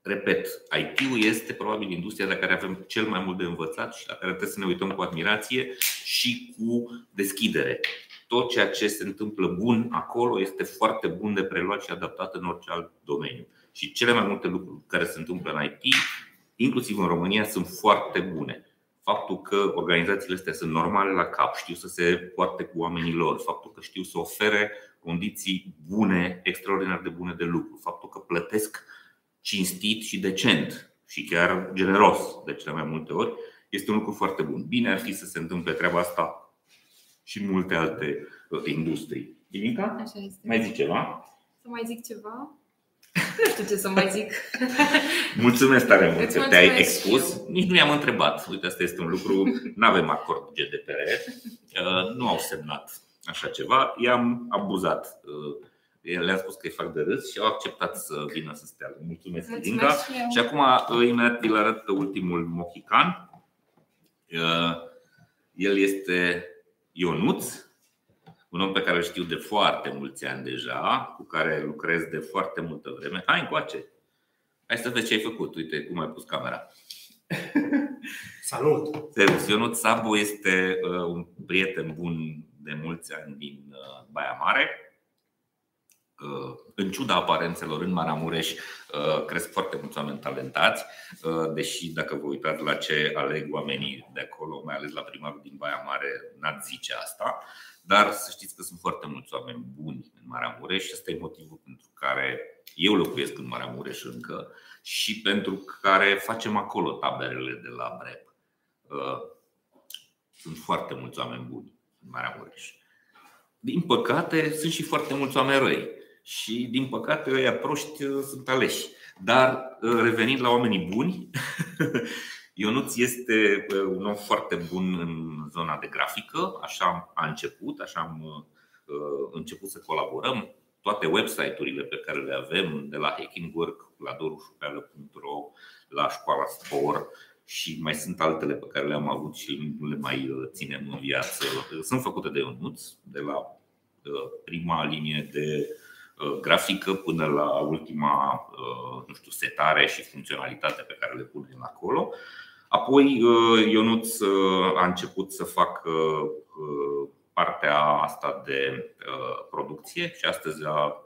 Repet, IT-ul este probabil industria la care avem cel mai mult de învățat și la care trebuie să ne uităm cu admirație și cu deschidere. Tot ceea ce se întâmplă bun acolo este foarte bun de preluat și adaptat în orice alt domeniu. Și cele mai multe lucruri care se întâmplă în IT, inclusiv în România, sunt foarte bune. Faptul că organizațiile astea sunt normale la cap, știu să se poarte cu oamenii lor, faptul că știu să ofere condiții bune, extraordinar de bune de lucru, faptul că plătesc cinstit și decent și chiar generos de cele mai multe ori, este un lucru foarte bun. Bine ar fi să se întâmple treaba asta și în multe alte uh, industrii. Dimica?
Așa este.
Mai zic ceva?
Să mai zic ceva? Nu știu ce să mai zic.
Mulțumesc tare mult
Îți
că te-ai
mulțumesc
expus.
și eu.
Nici nu i-am întrebat. Uite, asta este un lucru. Nu avem acord GDPR. Uh, Nu au semnat așa ceva. I-am abuzat. Uh, Le-am spus că îi fac de râs și au acceptat să vină să stea. Mulțumesc, Linda.
Mulțumesc și eu.
Și acum uh, imediat vi-l arăt pe ultimul mohican. Uh, El este Ionuț, un om pe care îl știu de foarte mulți ani deja, cu care lucrez de foarte multă vreme. Hai încoace! Hai să vezi ce ai făcut. Uite cum ai pus camera.
Salut!
Servus! Ionut Sabo este uh, un prieten bun de mulți ani din uh, Baia Mare. Uh, în ciuda aparențelor în Maramureș, cresc foarte mulți oameni talentați, deși dacă vă uitați la ce aleg oamenii de acolo, mai ales la primarul din Baia Mare, n-ați zice asta. Dar să știți că sunt foarte mulți oameni buni în Maramureș și ăsta e motivul pentru care eu locuiesc în Maramureș încă și pentru care facem acolo taberele de la BREP. Uh, sunt foarte mulți oameni buni în Maramureș. Din păcate, sunt și foarte mulți oameni răi. Și, din păcate, ăia proști uh, sunt aleși. Dar, uh, revenind la oamenii buni, Ionuț este un om foarte bun în zona de grafică, așa a început, așa am început să colaborăm. Toate website-urile pe care le avem, de la Hacking Work, la dorușupeală.ro, la școala Spor și mai sunt altele pe care le-am avut și nu le mai ținem în viață. Sunt făcute de Ionuț, de la prima linie de grafică până la ultima nu știu, setare și funcționalitate pe care le punem acolo. Apoi Ionuț a început să facă partea asta de producție și astăzi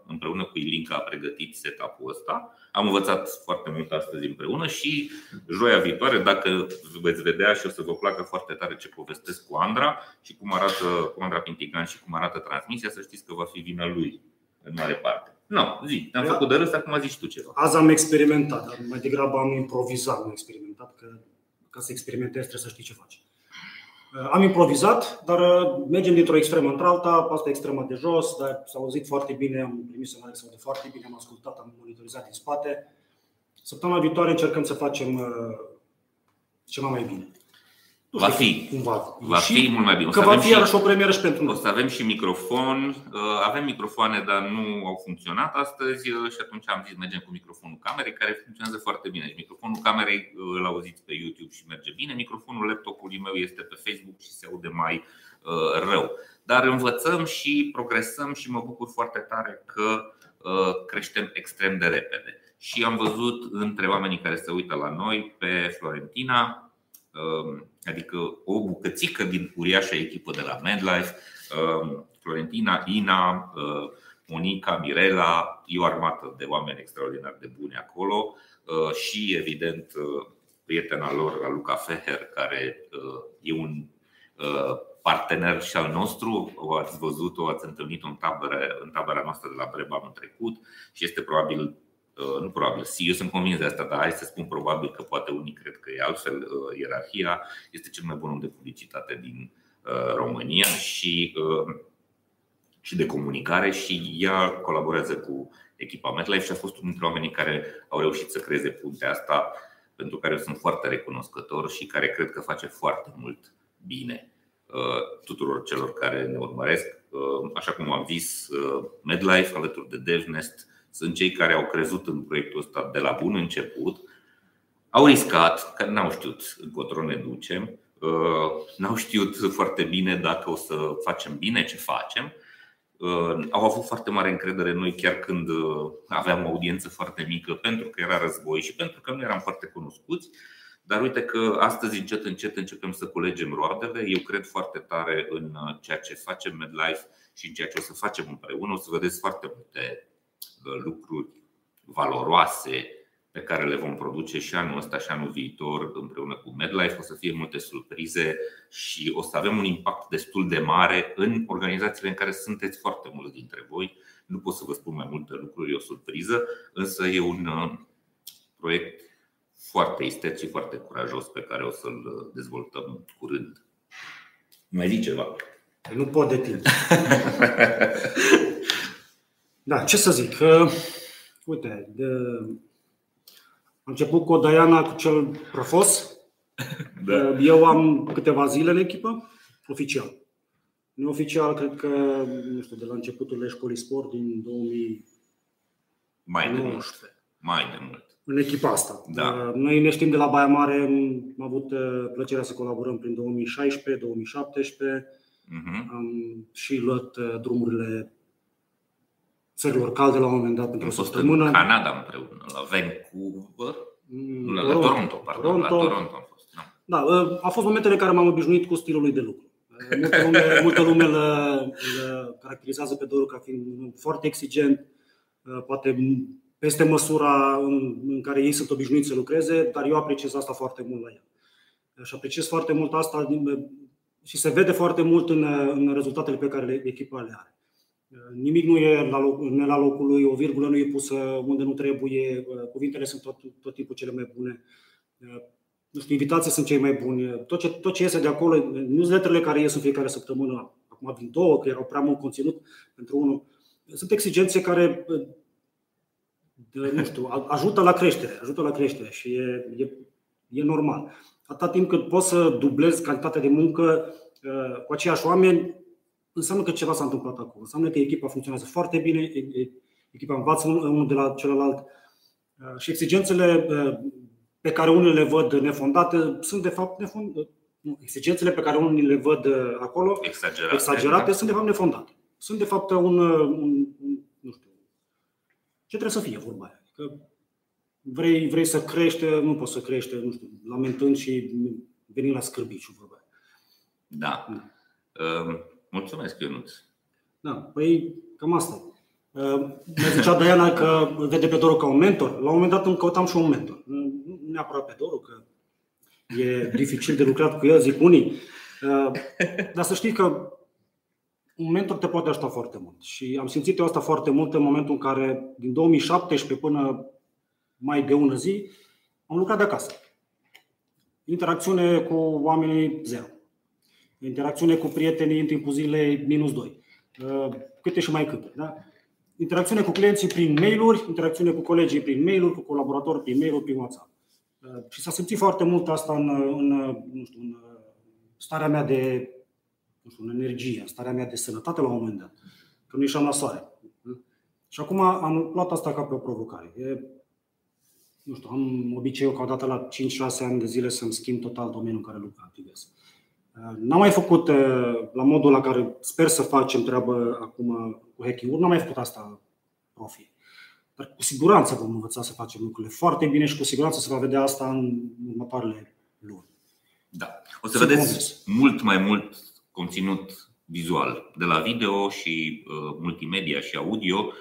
împreună cu Ilinca a pregătit setup-ul ăsta. Am învățat foarte mult astăzi împreună și joia viitoare, dacă veți vedea și o să vă placă foarte tare ce povestesc cu Andra și cum arată cu Andra Pintigan și cum arată transmisia, să știți că va fi vina lui în mare parte. Nu, zi, am făcut de râs, acum zici tu ceva.
Azi am experimentat, dar mai degrabă am improvizat, nu experimentat, că ca să experimentezi trebuie să știi ce faci. Uh, am improvizat, dar uh, mergem dintr-o extremă într-alta, asta extremă de jos, dar s-a auzit foarte bine, am primit să mă de foarte bine, am ascultat, am monitorizat din spate. Săptămâna viitoare încercăm să facem uh, ceva mai bine.
Va fi.
Cum va,
va fi mult mai bine.
că va fi iarăși o premieră și pentru noi.
O să avem și microfon. Uh, avem microfoane, dar nu au funcționat astăzi uh, și atunci am zis mergem cu microfonul camerei, care funcționează foarte bine. Deci microfonul camerei uh, îl auziți pe YouTube și merge bine. Microfonul laptopului meu este pe Facebook și se aude mai rău. Dar învățăm și progresăm și mă bucur foarte tare că creștem extrem de repede. Și am văzut între oamenii care se uită la noi pe Florentina, Um, adică o bucățică din uriașa echipă de la MedLife, um, Florentina, Ina, uh, Monica, Mirela, e o armată de oameni extraordinar de buni acolo uh, și, evident, uh, prietena lor, Luca Feher, care e un partener și al nostru, o ați văzut, o ați întâlnit în tabără, în tabăra noastră de la Breba anul trecut și este probabil Uh, nu probabil, eu sunt convins de asta, dar hai să spun probabil că poate unii cred că e altfel. Uh, ierarhia este cel mai bun om de publicitate din uh, România și, și de comunicare și ea colaborează cu echipa MetLife și a fost unul dintre oamenii care au reușit să creeze puntea asta pentru care eu sunt foarte recunoscător și care cred că face foarte mult bine tuturor celor care ne urmăresc. Așa cum am zis, MedLife alături de DevNest sunt cei care au crezut în proiectul ăsta de la bun început, au riscat, că n-au știut încotro ne ducem, uh, n-au știut foarte bine dacă o să facem bine ce facem. Uh, au avut foarte mare încredere în noi chiar când uh, aveam o audiență foarte mică pentru că era război și pentru că nu eram foarte cunoscuți. Dar uite că astăzi încet încet începem să culegem roadele. Eu cred foarte tare în ceea ce facem MedLife și în ceea ce o să facem împreună. O să vedeți foarte multe lucruri valoroase pe care le vom produce și anul ăsta și anul viitor împreună cu MedLife. O să fie multe surprize și o să avem un impact destul de mare în organizațiile în care sunteți foarte mulți dintre voi. Nu pot să vă spun mai multe lucruri, e o surpriză, însă e un uh, proiect foarte isteț și foarte curajos pe care o să-l dezvoltăm curând. Mai zic ceva?
Nu pot de timp. Da, ce să zic? Uh, uite, de... am început cu Diana cu cel prăfos. Da. Uh, eu am câteva zile în echipă, oficial. Neoficial, cred că, nu știu, de la începutul școlii sport din 2000.
Mai de mult. Mai de mult.
În echipa asta.
Da.
Uh, noi ne știm de la Baia Mare, am avut plăcerea să colaborăm prin 2016-2017. Uh-huh. Am și luat drumurile țărilor calde la un moment dat pentru
o săptămână. În Canada împreună, la Vancouver, mm, la, Toronto, Toronto, pardon, Toronto. la Toronto am fost. Da.
Da, a fost momentele în care m-am obișnuit cu stilul lui de lucru. Multă lume, multă lume îl, îl caracterizează pe Doru ca fiind foarte exigent, poate peste măsura în, în care ei sunt obișnuiți să lucreze, dar eu apreciez asta foarte mult la el. Și apreciez foarte mult asta și se vede foarte mult în, în rezultatele pe care le, echipa le are. Nimic nu e la, loc, nu la locul lui, o virgulă nu e pusă unde nu trebuie, cuvintele sunt tot, tot timpul cele mai bune, nu știu, invitații sunt cei mai buni, tot ce, tot ce iese de acolo, newsletterele care ies în fiecare săptămână, acum vin două, că erau prea mult conținut pentru unul, sunt exigențe care nu știu, ajută la creștere, ajută la creștere și e, e, e normal. Atâta timp cât poți să dublezi calitatea de muncă uh, cu aceiași oameni, înseamnă că ceva s-a întâmplat acolo. Înseamnă că echipa funcționează foarte bine, echipa învață unul de la celălalt uh, și exigențele uh, pe care unii le văd nefondate sunt de fapt nefondate. Exigențele pe care unii le văd acolo exagerate, exagerate sunt de fapt nefondate. Sunt de fapt un, un, nu știu, ce trebuie să fie vorba aia. Că vrei, vrei să crește, nu poți să crește, nu știu, lamentând și venind la scârbiciu vorba aia.
Da. da. Uh, mulțumesc, Ionuț.
Da, păi cam asta. Uh, mi zicea Diana că vede pe Doru ca un mentor. La un moment dat îmi căutam și un mentor. Nu neapărat pe Doru, că e dificil de lucrat cu el, zic unii. Uh, dar să știi că un mentor te poate ajuta foarte mult. Și am simțit eu asta foarte mult în momentul în care, din 2017 până mai de ună zi, am lucrat de acasă. Interacțiune cu oamenii zero. Interacțiune cu prietenii în timpul zilei minus 2. Uh, câte și mai câte. Da? Interacțiune cu clienții prin mail-uri, interacțiune cu colegii prin mail-uri, cu colaboratori prin mail-uri, prin WhatsApp. Uh, și s-a simțit foarte mult asta în, în, nu știu, în starea mea de nu știu, în energie, în starea mea de sănătate la un moment dat, că nu ieșeam la soare. Și acum am luat asta ca pe o provocare. E, nu știu, am obiceiul ca odată la 5-6 ani de zile să-mi schimb total domeniul în care lucru activez. N-am mai făcut la modul la care sper să facem treabă acum cu hacking-uri, n-am mai făcut asta profi. Dar cu siguranță vom învăța să facem lucrurile foarte bine și cu siguranță se va vedea asta în următoarele luni.
Da. O să Sunt vedeți convins. mult mai mult conținut vizual, de la video și uh, multimedia și audio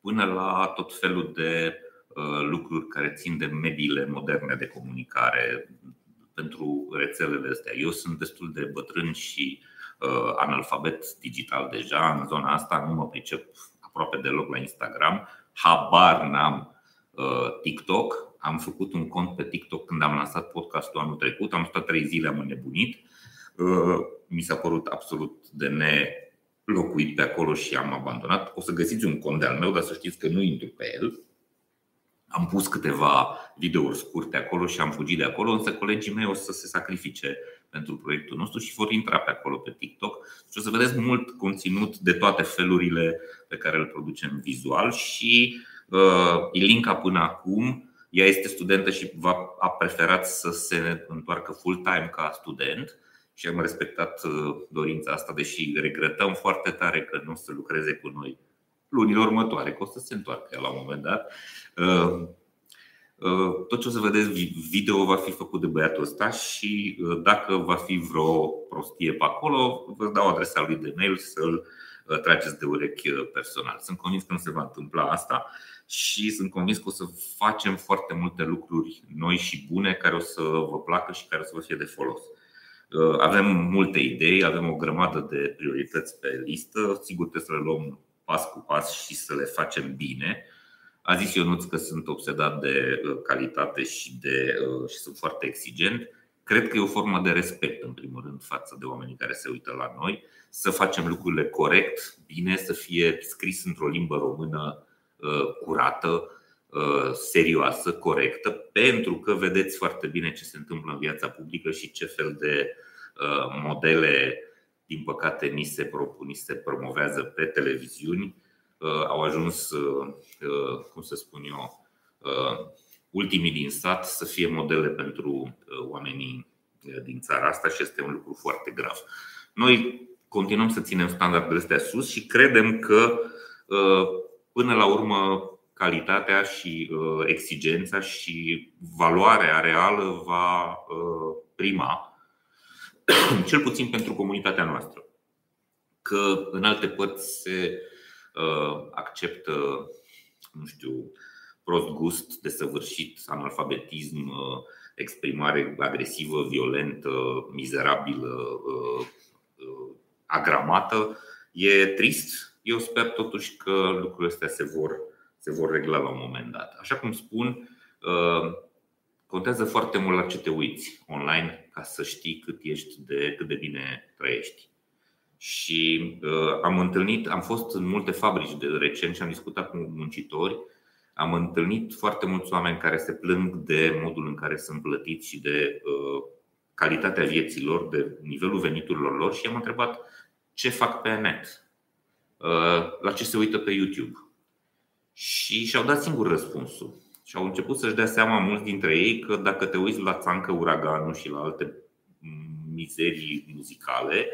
până la tot felul de uh, lucruri care țin de mediile moderne de comunicare pentru rețelele astea. Eu sunt destul de bătrân și uh, analfabet digital deja în zona asta, nu mă pricep aproape deloc la Instagram, habar n-am TikTok. Am făcut un cont pe TikTok când am lansat podcastul anul trecut, am stat trei zile, am înnebunit mi s-a părut absolut de nelocuit pe acolo și am abandonat. O să găsiți un cont de-al meu, dar să știți că nu intru pe el. Am pus câteva videouri scurte acolo și am fugit de acolo, însă colegii mei o să se sacrifice pentru proiectul nostru și vor intra pe acolo pe TikTok și o să vedeți mult conținut de toate felurile pe care îl producem vizual și uh, Ilinca până acum ea este studentă și va, a preferat să se întoarcă full-time ca student și am respectat uh, dorința asta, deși regretăm foarte tare că nu o să lucreze cu noi lunile următoare, că o să se întoarcă la un moment dat. Uh, uh, tot ce o să vedeți video va fi făcut de băiatul ăsta și dacă va fi vreo prostie pe acolo, vă dau adresa lui de mail să-l trageți de urechi personal. Sunt convins că nu se va întâmpla asta și sunt convins că o să facem foarte multe lucruri noi și bune care o să vă placă și care o să vă fie de folos. Uh, avem multe idei, avem o grămadă de priorități pe listă. Sigur, trebuie să le luăm pas cu pas și să le facem bine. A zis Ionuț că sunt obsedat de uh, calitate și, de, uh, și sunt foarte exigent. Cred că e o formă de respect, în primul rând, față de oamenii care se uită la noi, să facem lucrurile corect, bine, să fie scris într-o limbă română curată, Uh, serioasă, corectă, pentru că vedeți foarte bine ce se întâmplă în viața publică și ce fel de uh, modele, din păcate, ni se propun, ni se promovează pe televiziuni. Uh, au ajuns, cum să spun eu, ultimii din sat să fie modele pentru oamenii din țara asta și este un lucru foarte grav. Noi continuăm să ținem standardele astea sus și credem că până la urmă calitatea și exigența și valoarea reală va prima, cel puțin pentru comunitatea noastră. Că în alte părți se acceptă, nu știu, prost gust, desăvârșit, analfabetism, exprimare agresivă, violentă, mizerabilă, agramată. E trist. Eu sper totuși că lucrurile astea se vor, se vor regla la un moment dat. Așa cum spun, contează foarte mult la ce te uiți online ca să știi cât ești de, cât de bine trăiești. Și uh, am întâlnit, am fost în multe fabrici de recent și am discutat cu muncitori am întâlnit foarte mulți oameni care se plâng de modul în care sunt plătiți și de uh, calitatea vieților, de nivelul veniturilor lor și am întrebat ce fac pe net, uh, la ce se uită pe YouTube. Și și-au dat singur răspunsul. Și au început să-și dea seama mulți dintre ei că dacă te uiți la Țancă Uraganul și la alte mizerii muzicale,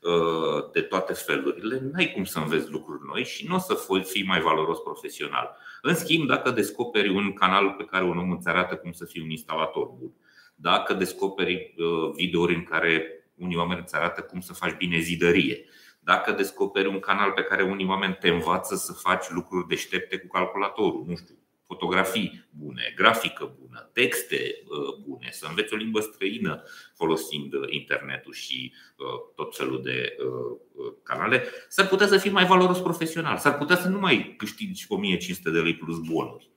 uh, de toate felurile, n-ai cum să înveți lucruri noi și nu o să fii mai valoros profesional. În schimb, dacă descoperi un canal pe care un om îți arată cum să fii un instalator bun, dacă descoperi uh, videouri în care unii oameni îți arată cum să faci bine zidărie, dacă descoperi un canal pe care unii oameni te învață să faci lucruri deștepte cu calculatorul, nu știu, fotografii bune, grafică bună, texte uh, bune, să înveți o limbă străină folosind uh, internetul și uh, tot felul de canale, s-ar putea să fii mai valoros profesional, s-ar putea să nu mai câștigi 1500 de lei plus bonuri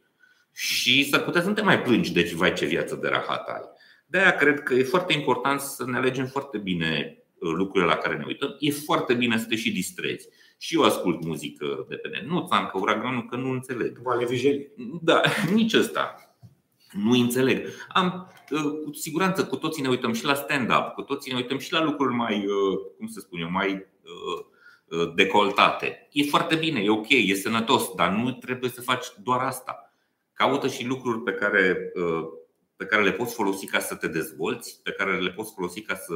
și s-ar putea să nu te mai plângi, deci vai ce viață de rahat ai. De aia cred că e foarte important să ne alegem foarte bine lucrurile la care ne uităm. E foarte bine să te și distrezi. Și eu ascult muzică de pe net. Nu ți-am că uraganul, că nu înțeleg.
Vale Vigeli.
Da, nici ăsta. Nu înțeleg. Am, uh, cu siguranță, cu toții ne uităm și la stand-up, cu toții ne uităm și la lucruri mai, uh, cum să spun eu, mai uh, decoltate. E foarte bine, e ok, e sănătos, dar nu trebuie să faci doar asta. Caută și lucruri pe care pe care le poți folosi ca să te dezvolți, pe care le poți folosi ca să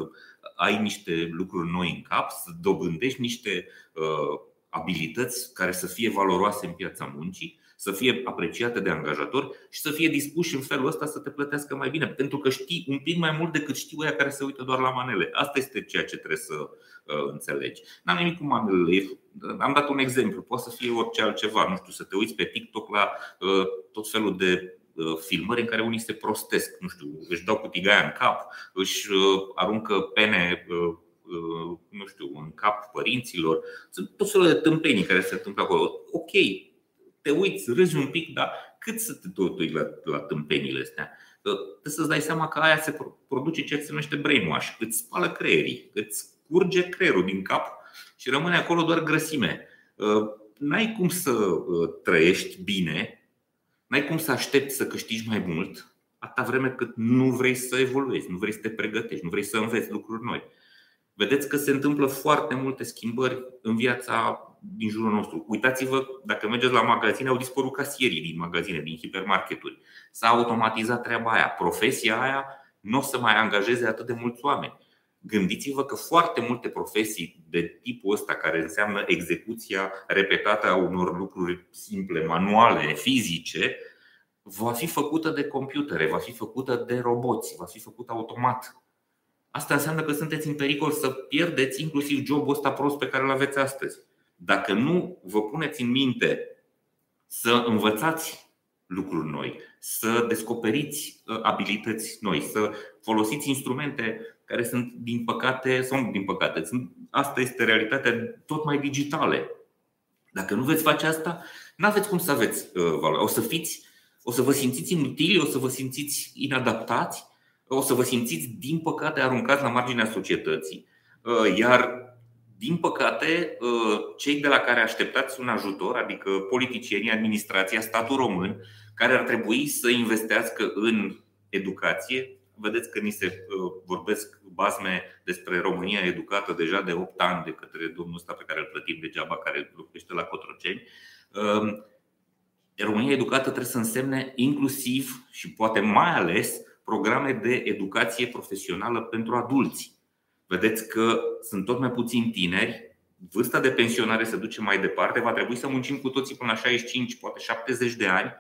ai niște lucruri noi în cap, să dobândești niște uh, abilități care să fie valoroase în piața muncii, să fie apreciate de angajator și să fie dispuși în felul ăsta să te plătească mai bine, pentru că știi un pic mai mult decât știu ăia care se uită doar la manele. Asta este ceea ce trebuie să uh, înțelegi. N-am nimic cu manele. Am dat un exemplu, poate să fie orice altceva, nu știu, să te uiți pe TikTok la uh, tot felul de Uh, filmări în care unii se prostesc, nu știu, își dau cu tigaia în cap, își uh, aruncă pene uh, nu știu, în cap părinților. Sunt tot felul de tâmpenii care se întâmplă acolo. Ok, te uiți, râzi un pic, dar cât să te tot uiți la, la tâmpenile astea? Trebuie să-ți dai seama că aia se produce ceea ce se numește brainwash. Îți spală creierii, îți curge creierul din cap și rămâne acolo doar grăsime. N-ai cum să trăiești bine N-ai cum să aștepți să câștigi mai mult atâta vreme cât nu vrei să evoluezi, nu vrei să te pregătești, nu vrei să înveți lucruri noi. Vedeți că se întâmplă foarte multe schimbări în viața din jurul nostru. Uitați-vă, dacă mergeți la magazine, au dispărut casierii din magazine, din hipermarketuri. S-a automatizat treaba aia. Profesia aia nu o să mai angajeze atât de mulți oameni. Gândiți-vă că foarte multe profesii de tipul ăsta, care înseamnă execuția repetată a unor lucruri simple, manuale, fizice, va fi făcută de computere, va fi făcută de roboți, va fi făcută automat. Asta înseamnă că sunteți în pericol să pierdeți inclusiv jobul ăsta prost pe care îl aveți astăzi. Dacă nu vă puneți în minte să învățați lucruri noi, să descoperiți uh, abilități noi, să folosiți instrumente care sunt, din păcate, sau din păcate, sunt, asta este realitatea tot mai digitale. Dacă nu veți face asta, nu aveți cum să aveți uh, valoare. O să fiți, o să vă simțiți inutili, o să vă simțiți inadaptați, o să vă simțiți, din păcate, aruncați la marginea societății. Uh, iar, din păcate, uh, cei de la care așteptați un ajutor, adică politicienii, administrația, statul român, care ar trebui să investească în educație, vedeți că ni se vorbesc basme despre România educată deja de 8 ani de către domnul ăsta pe care îl plătim degeaba, care locuiește la Cotroceni. Ehm, România educată trebuie să însemne inclusiv și poate mai ales programe de educație profesională pentru adulți. Vedeți că sunt tot mai puțini tineri vârsta de pensionare se duce mai departe, va trebui să muncim cu toții până la 65, poate 70 de ani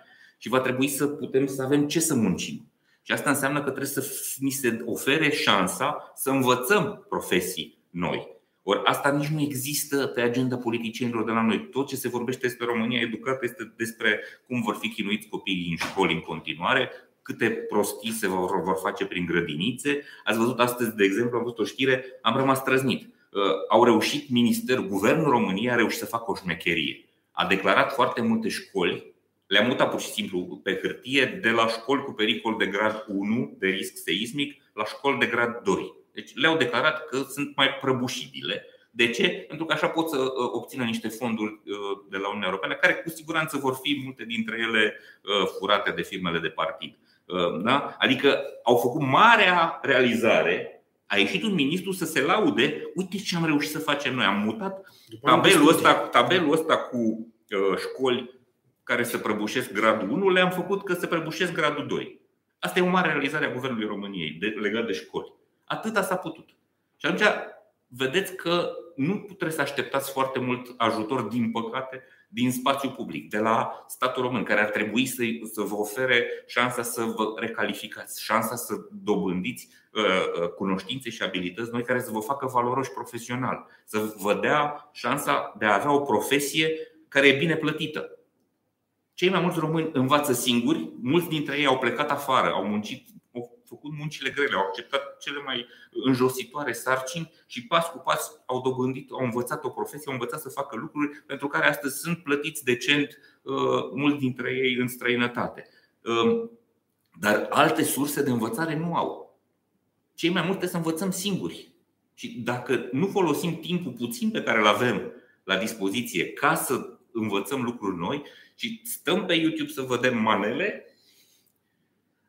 și va trebui să putem să avem ce să muncim. Și asta înseamnă că trebuie să ni se ofere șansa să învățăm profesii noi. Ori asta nici nu există pe agenda politicienilor de la noi. Tot ce se vorbește despre România educată este despre cum vor fi chinuiți copiii în școli în continuare, câte prostii se vor, vor face prin grădinițe. Ați văzut astăzi, de exemplu, am văzut o știre, am rămas trăznit. Uh, au reușit ministerul, guvernul României a reușit să facă o șmecherie. A declarat foarte multe școli le-a mutat pur și simplu pe hârtie de la școli cu pericol de grad 1 de risc seismic la școli de grad 2. Deci le-au declarat că sunt mai prăbușibile. De ce? Pentru că așa pot să uh, obțină niște fonduri uh, de la Uniunea Europeană, care cu siguranță vor fi multe dintre ele uh, furate de firmele de partid. Da? Adică au făcut marea realizare a ieșit un ministru să se laude, uite ce am reușit să facem noi. Am mutat tabelul ăsta, tabelul ăsta cu școli care se prăbușesc gradul 1, le-am făcut că se prăbușesc gradul 2. Asta e o mare realizare a Guvernului României de, legat de școli. Atâta s-a putut. Și atunci vedeți că nu puteți să așteptați foarte mult ajutor, din păcate, din spațiu public, de la statul român, care ar trebui să, să vă ofere șansa să vă recalificați, șansa să dobândiți uh, uh, cunoștințe și abilități noi care să vă facă valoroși profesional, să vă dea șansa de a avea o profesie care e bine plătită. Cei mai mulți români învață singuri, mulți dintre ei au plecat afară, au muncit, au făcut muncile grele, au acceptat cele mai înjositoare sarcini și pas cu pas au dobândit, au învățat o profesie, au învățat să facă lucruri pentru care astăzi sunt plătiți decent uh, mulți dintre ei în străinătate. Um, dar alte surse de învățare nu au. Cei mai multe să învățăm singuri. Și dacă nu folosim timpul puțin pe care îl avem la dispoziție ca să învățăm lucruri noi, și stăm pe YouTube să vedem manele,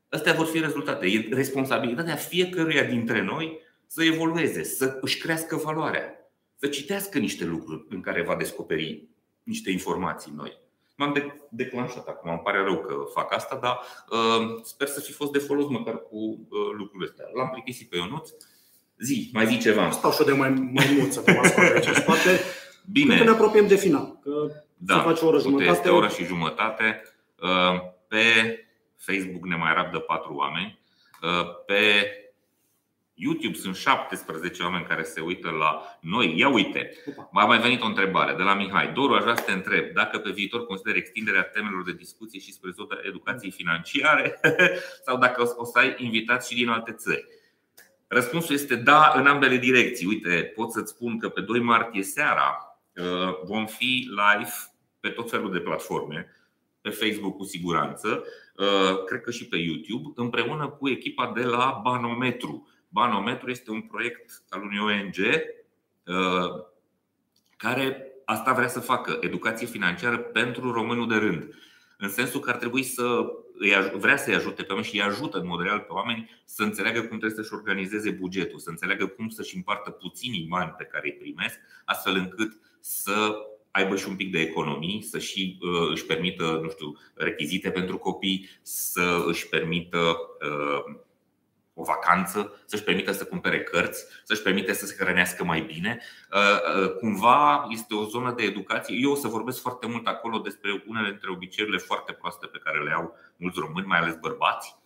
astea vor fi rezultate. E responsabilitatea fiecăruia dintre noi să evolueze, să își crească valoarea, să citească niște lucruri în care va descoperi niște informații noi. M-am declanșat acum, îmi pare rău că fac asta, dar uh, sper să fi fost de folos măcar cu uh, lucrurile astea. L-am plictisit pe Ionuț. Zi, mai zi ceva.
Stau și de mai, mai mult să mă spate.
Bine.
Că ne apropiem de final. Că
da, face o oră jumătate. Este o oră și jumătate. Uh, pe Facebook ne mai rabdă patru oameni. Uh, pe YouTube sunt 17 oameni care se uită la noi. Ia uite, m-a mai venit o întrebare de la Mihai. Doru, aș vrea să te întreb dacă pe viitor consider extinderea temelor de discuție și spre zona educației financiare sau dacă o să ai invitați și din alte țări. Răspunsul este da în ambele direcții. Uite, pot să-ți spun că pe 2 martie seara uh, vom fi live pe tot felul de platforme, pe Facebook cu siguranță, uh, cred că și pe YouTube, împreună cu echipa de la Banometru. Banometru este un proiect al unui ONG uh, care asta vrea să facă, educație financiară pentru românul de rând. În sensul că ar trebui să vrea să-i ajute pe oameni și îi ajută în mod real pe oameni să înțeleagă cum trebuie să-și organizeze bugetul, să înțeleagă cum să-și împartă puținii bani pe care îi primesc, astfel încât să aibă și un pic de economii, să și uh, își permită, nu știu, rechizite pentru copii, să își permită uh, o vacanță, să-și permită să cumpere cărți, să-și permite să se hrănească mai bine. Uh, cumva este o zonă de educație. Eu o să vorbesc foarte mult acolo despre unele dintre obiceiurile foarte proaste pe care le au mulți români, mai ales bărbați,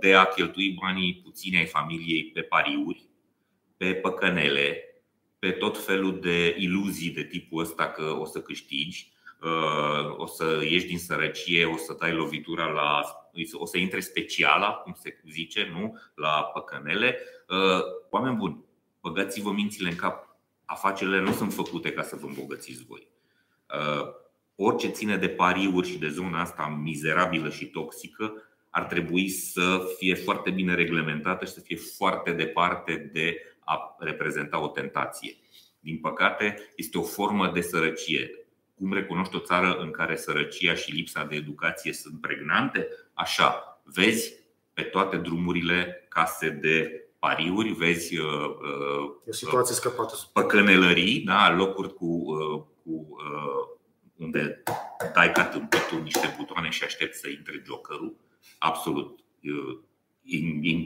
de a cheltui banii puțini ai familiei pe pariuri, pe păcănele, pe tot felul de iluzii de tipul ăsta că o să câștigi, uh, o să ieși din sărăcie, o să dai lovitura la. o să intre speciala, cum se zice, nu? La păcănele. Uh, oameni buni, băgați-vă mințile în cap. Afacerile nu sunt făcute ca să vă îmbogățiți voi. Uh, orice ține de pariuri și de zona asta mizerabilă și toxică ar trebui să fie foarte bine reglementată și să fie foarte departe de a reprezenta o tentație. Din păcate, este o formă de sărăcie. Cum recunoști o țară în care sărăcia și lipsa de educație sunt pregnante? Așa, vezi pe toate drumurile case de pariuri, vezi uh,
uh, o situație scăpată.
păcănelării, da, locuri cu, uh, cu uh, unde dai ca tâmpitul niște butoane și aștepți să intre jokerul. Absolut uh,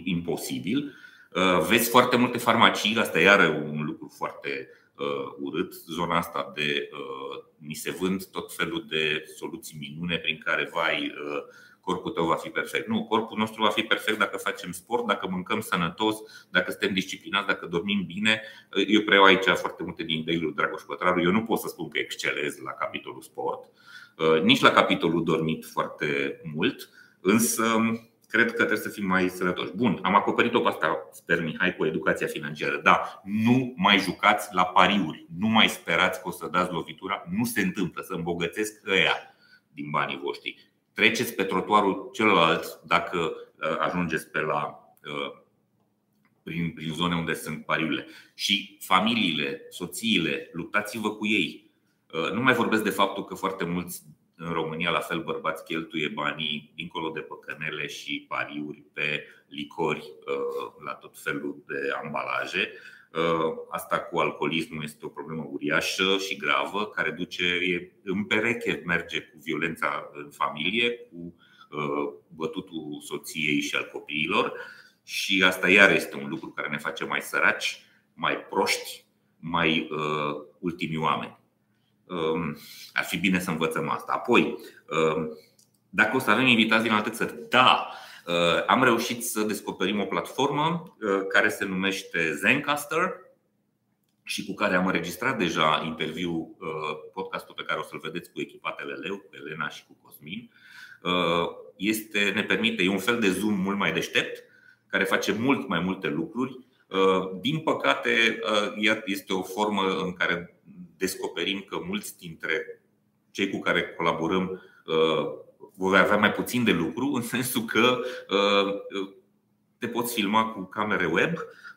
imposibil. Uh, vezi foarte multe farmacii, asta e iară un lucru foarte uh, urât. Zona asta de uh, ni se vând tot felul de soluții minune prin care vai uh, corpul tău va fi perfect. Nu, corpul nostru va fi perfect dacă facem sport, dacă mâncăm sănătos, dacă suntem disciplinați, dacă dormim bine. Eu preiau aici foarte multe din ideile lui Dragoș Pătraru. Eu nu pot să spun că excelez la capitolul sport, nici la capitolul dormit foarte mult, însă cred că trebuie să fim mai sănătoși. Bun, am acoperit-o pe asta, sper Mihai, cu educația financiară. Da, nu mai jucați la pariuri, nu mai sperați că o să dați lovitura, nu se întâmplă să îmbogățesc ăia din banii voștri. Treceți pe trotuarul celălalt dacă uh, ajungeți pe la uh, prin, prin zone unde sunt pariurile. Și familiile, soțiile, luptați-vă cu ei. Uh, nu mai vorbesc de faptul că foarte mulți în România, la fel, bărbați cheltuie banii dincolo de păcănele și pariuri pe licori uh, la tot felul de ambalaje. Uh, asta cu alcoolismul este o problemă uriașă și gravă, care duce e, în pereche, merge cu violența în familie, cu uh, bătutul soției și al copiilor. Și asta iar este un lucru care ne face mai săraci, mai proști, mai uh, ultimii oameni. Um, ar fi bine să învățăm asta. Apoi, um, dacă o să avem invitați din alte țări, da, uh, am reușit să descoperim o platformă uh, care se numește Zencaster și cu care am înregistrat deja interviu uh, podcastul pe care o să-l vedeți cu echipa Teleleu, cu Elena și cu Cosmin. Este, ne permite, e un fel de Zoom mult mai deștept, care face mult mai multe lucruri. Din păcate, este o formă în care descoperim că mulți dintre cei cu care colaborăm uh, vor avea mai puțin de lucru, în sensul că uh, te poți filma cu camere web, uh,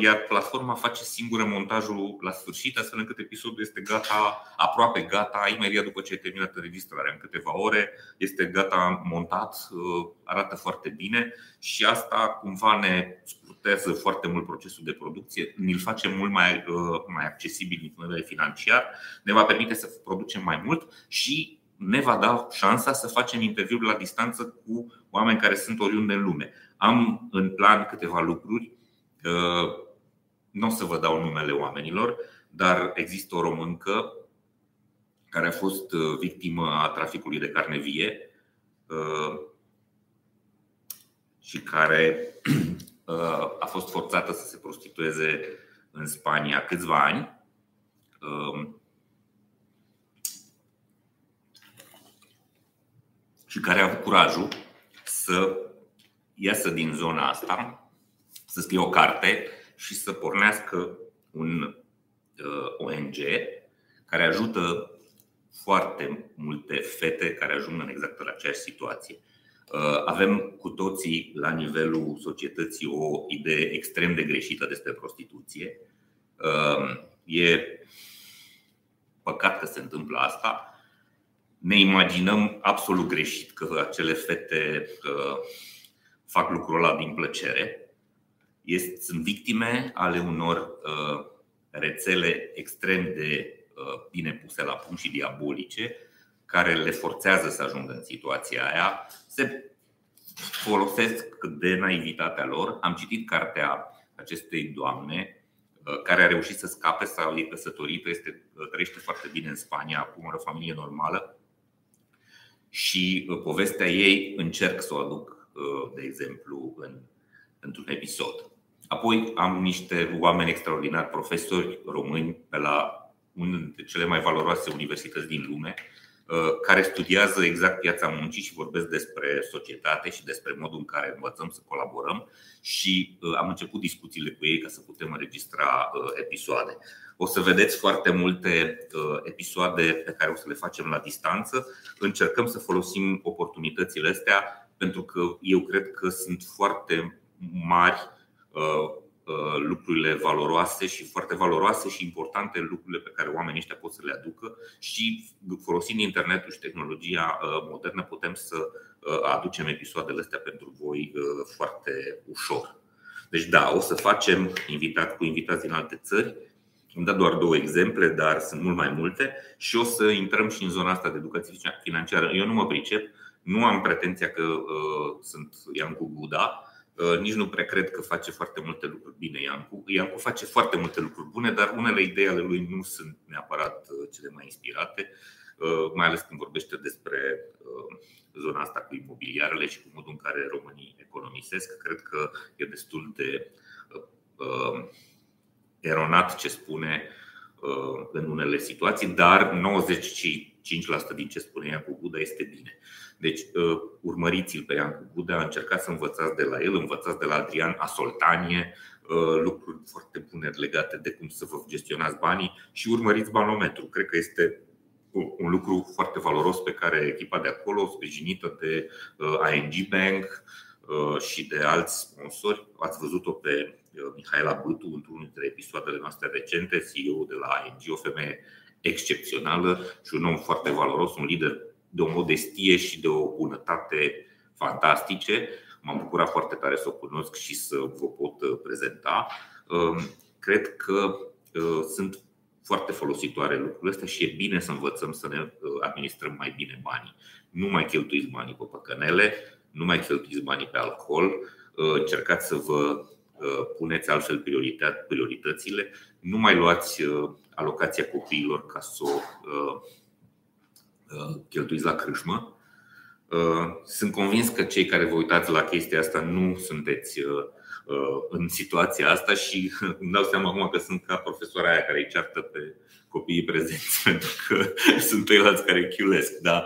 iar platforma face singură montajul la sfârșit, astfel încât episodul este gata, aproape gata, imediat după ce ai terminat înregistrarea, în câteva ore, este gata montat, arată foarte bine și asta cumva ne scurtează foarte mult procesul de producție, ne-l face mult mai, uh, mai accesibil din punct de vedere financiar, ne va permite să producem mai mult și ne va da șansa să facem interviuri la distanță cu oameni care sunt oriunde în lume. Am în plan câteva lucruri, uh, nu o să vă dau numele oamenilor, dar există o româncă care a fost uh, victimă a traficului de carne vie și care a fost forțată să se prostitueze în Spania câțiva ani. Um, și care a avut curajul să iasă din zona asta, să scrie o carte și să pornească un uh, ONG care ajută foarte multe fete care ajung în exact la aceeași situație. Uh, avem cu toții la nivelul societății o idee extrem de greșită despre prostituție. Uh, e păcat că se întâmplă asta. Ne imaginăm absolut greșit că acele fete uh, fac lucrul ăla din plăcere. Sunt victime ale unor rețele extrem de bine puse la punct și diabolice, care le forțează să ajungă în situația aia, se folosesc de naivitatea lor. Am citit cartea acestei doamne uh, care a reușit să scape sau e căsătorită, este, uh, trăiește foarte bine în Spania, acum are o familie normală și uh, povestea ei încerc să o aduc, de exemplu, în, într-un episod. Apoi am niște oameni extraordinari, profesori români pe la unul dintre cele mai valoroase universități din lume, Uh, care studiază exact piața muncii și vorbesc despre societate și despre modul în care învățăm să colaborăm și uh, am început discuțiile cu ei ca să putem înregistra uh, episoade. O să vedeți foarte multe episoade pe care o să le facem la distanță. Încercăm să folosim oportunitățile astea pentru că eu cred că sunt foarte mari Uh, lucrurile valoroase și foarte valoroase și importante lucrurile pe care oamenii ăștia pot să le aducă și folosind internetul și tehnologia uh, modernă putem să uh, aducem episoadele astea pentru voi foarte ușor. Deci da, o să facem invitat cu invitați din alte țări. Am dat doar două exemple, dar sunt mult mai multe și o să intrăm și în zona asta de educație financiară. Eu nu mă pricep, nu am pretenția că uh, sunt Iancu Buda, Uh, nici nu prea cred că face foarte multe lucruri bine Iancu. Iancu face foarte multe lucruri bune, dar unele idei ale lui nu sunt neapărat uh, cele mai inspirate, uh, mai ales când vorbește despre zona asta cu imobiliarele și cu modul în care românii economisesc. Cred că e destul de eronat ce spune în unele situații, dar 95% din ce spune Iancu Buda este bine. Deci uh, urmăriți-l pe Iancu Buda, încercați să învățați de la el, învățați de la Adrian Asoltanie uh, lucruri foarte bune legate de cum să vă gestionați banii și urmăriți banometru. Cred că este un lucru foarte valoros pe care echipa de acolo, sprijinită de uh, ING Bank și de alți sponsori, ați văzut-o pe Mihaela Bătu într-unul dintre episoadele noastre recente, CEO de la ING, o femeie excepțională și un om foarte valoros, un lider de o modestie și de o bunătate fantastice. M-am bucurat foarte tare să o cunosc și să vă pot uh, prezenta. Um, cred că uh, sunt foarte folositoare lucrurile astea și e bine să învățăm să ne uh, administrăm mai bine banii. Nu mai cheltuiți banii pe păcănele, nu mai cheltuiți banii pe alcool, încercați să vă puneți altfel prioritățile, nu mai luați alocația copiilor ca să o Uh, cheltuiți la crâșmă. Uh, sunt convins că cei care vă uitați la chestia asta nu sunteți uh, în situația asta și îmi dau seama acum că sunt ca profesora aia care îi ceartă pe copiii prezenți pentru că sunt ceilalți care chiulesc. Da.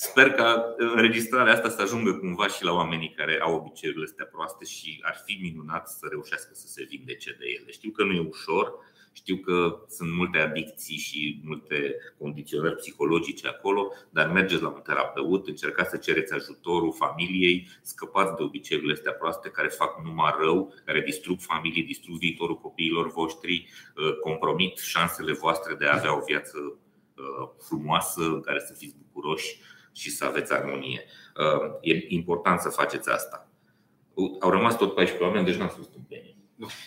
Sper că înregistrarea asta să ajungă cumva și la oamenii care au obiceiurile astea proaste și ar fi minunat să reușească să se vindece de ele. Știu că nu e ușor, știu că sunt multe adicții și multe condiționări psihologice acolo, dar mergeți la un terapeut, încercați să cereți ajutorul familiei, scăpați de obiceiurile astea proaste care fac numai rău, care distrug familii, distrug viitorul copiilor voștri, uh, compromit șansele voastre de a avea o viață uh, frumoasă în care să fiți bucuroși și să aveți armonie. Uh, e important să faceți asta. Au rămas tot 14 oameni, deci n-am spus un penny.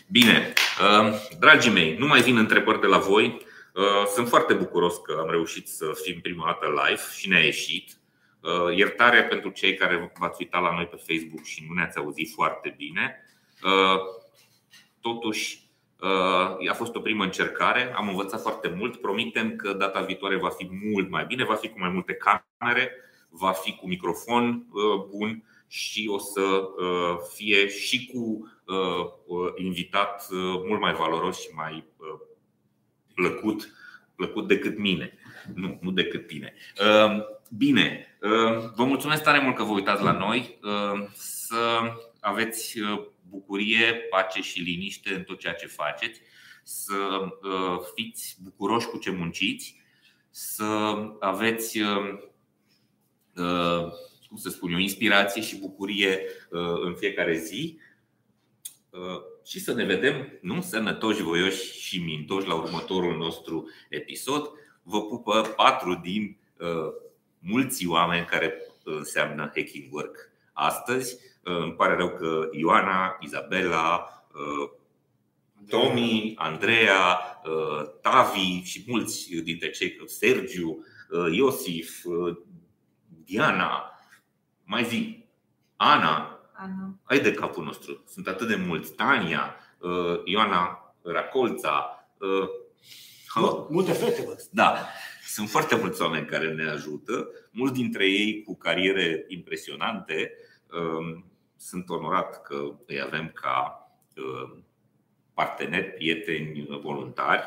Bine, uh, dragii mei, nu mai vin întrebări de la voi. Uh, sunt foarte bucuros că am reușit să fim prima dată live și ne-a ieșit. Uh, iertare pentru cei care v-ați uitat la noi pe Facebook și nu ne-ați auzit foarte bine. Totuși, a fost o primă încercare, am învățat foarte mult. Promitem că data viitoare va fi mult mai bine, va fi cu mai multe camere, va fi cu microfon bun și o să fie și cu Uh, uh, invitat uh, mult mai valoros și mai plăcut, plăcut decât mine. Nu, nu decât tine. Bine, vă mulțumesc tare mult că vă uitați la noi. Să aveți bucurie, pace și liniște în tot ceea ce faceți. Să fiți bucuroși cu ce munciți. Să aveți cum să spun eu, inspirație și bucurie în fiecare zi Uh, și să ne vedem nu sănătoși, voioși și mintoși la următorul nostru episod. Vă pupă patru din uh, mulți oameni care înseamnă Hacking Work astăzi. Uh, îmi pare rău că Ioana, Izabela, uh, Tomi, Andreea, uh, Tavi și mulți dintre cei, Sergiu, uh, Iosif, uh, Diana, mai zi, Ana,
Ana.
Ai de capul nostru. Sunt atât de mulți. Tania, uh, Ioana Racolța.
Uh, multe fete, văd.
Da. Sunt foarte mulți oameni care ne ajută, mulți dintre ei cu cariere impresionante. Um, sunt onorat că îi avem ca uh, parteneri, prieteni, voluntari.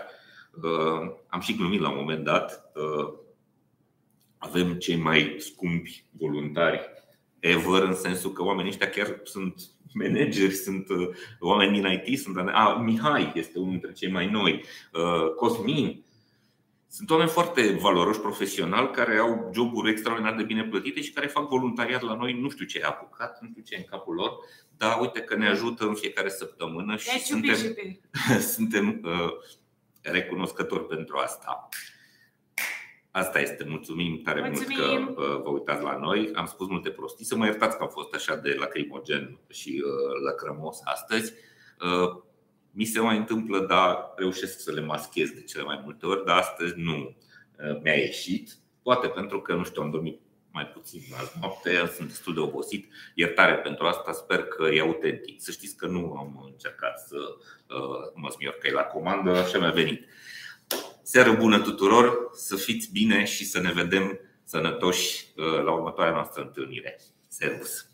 Am și glumit la un moment dat. Avem cei mai scumpi voluntari ever, în sensul că oamenii ăștia chiar sunt manageri, sunt uh, oameni din IT, sunt a, Mihai este unul dintre cei mai noi, uh, Cosmin. Sunt oameni foarte valoroși profesional care au joburi extraordinar de bine plătite și care fac voluntariat la noi. Nu știu ce e apucat, nu știu ce e în capul lor, dar uite că ne ajută în fiecare săptămână și suntem, suntem uh, recunoscători pentru asta. Asta este. Mulțumim tare Mulțumim. mult că uh, vă uitați la noi. Am spus multe prostii. Să mă iertați că am fost așa de lacrimogen și uh, lacrămos astăzi. Uh, mi se mai întâmplă, dar reușesc să le maschez de cele mai multe ori, dar astăzi nu mi-a ieșit. Poate pentru că, nu știu, am dormit mai puțin azi noapte, sunt destul de obosit. Iertare pentru asta, sper că e autentic. Să știți că nu am încercat să uh, mă smior că e la comandă, așa mi-a venit. Seară bună tuturor, să fiți bine și să ne vedem sănătoși uh, la următoarea noastră întâlnire. Servus!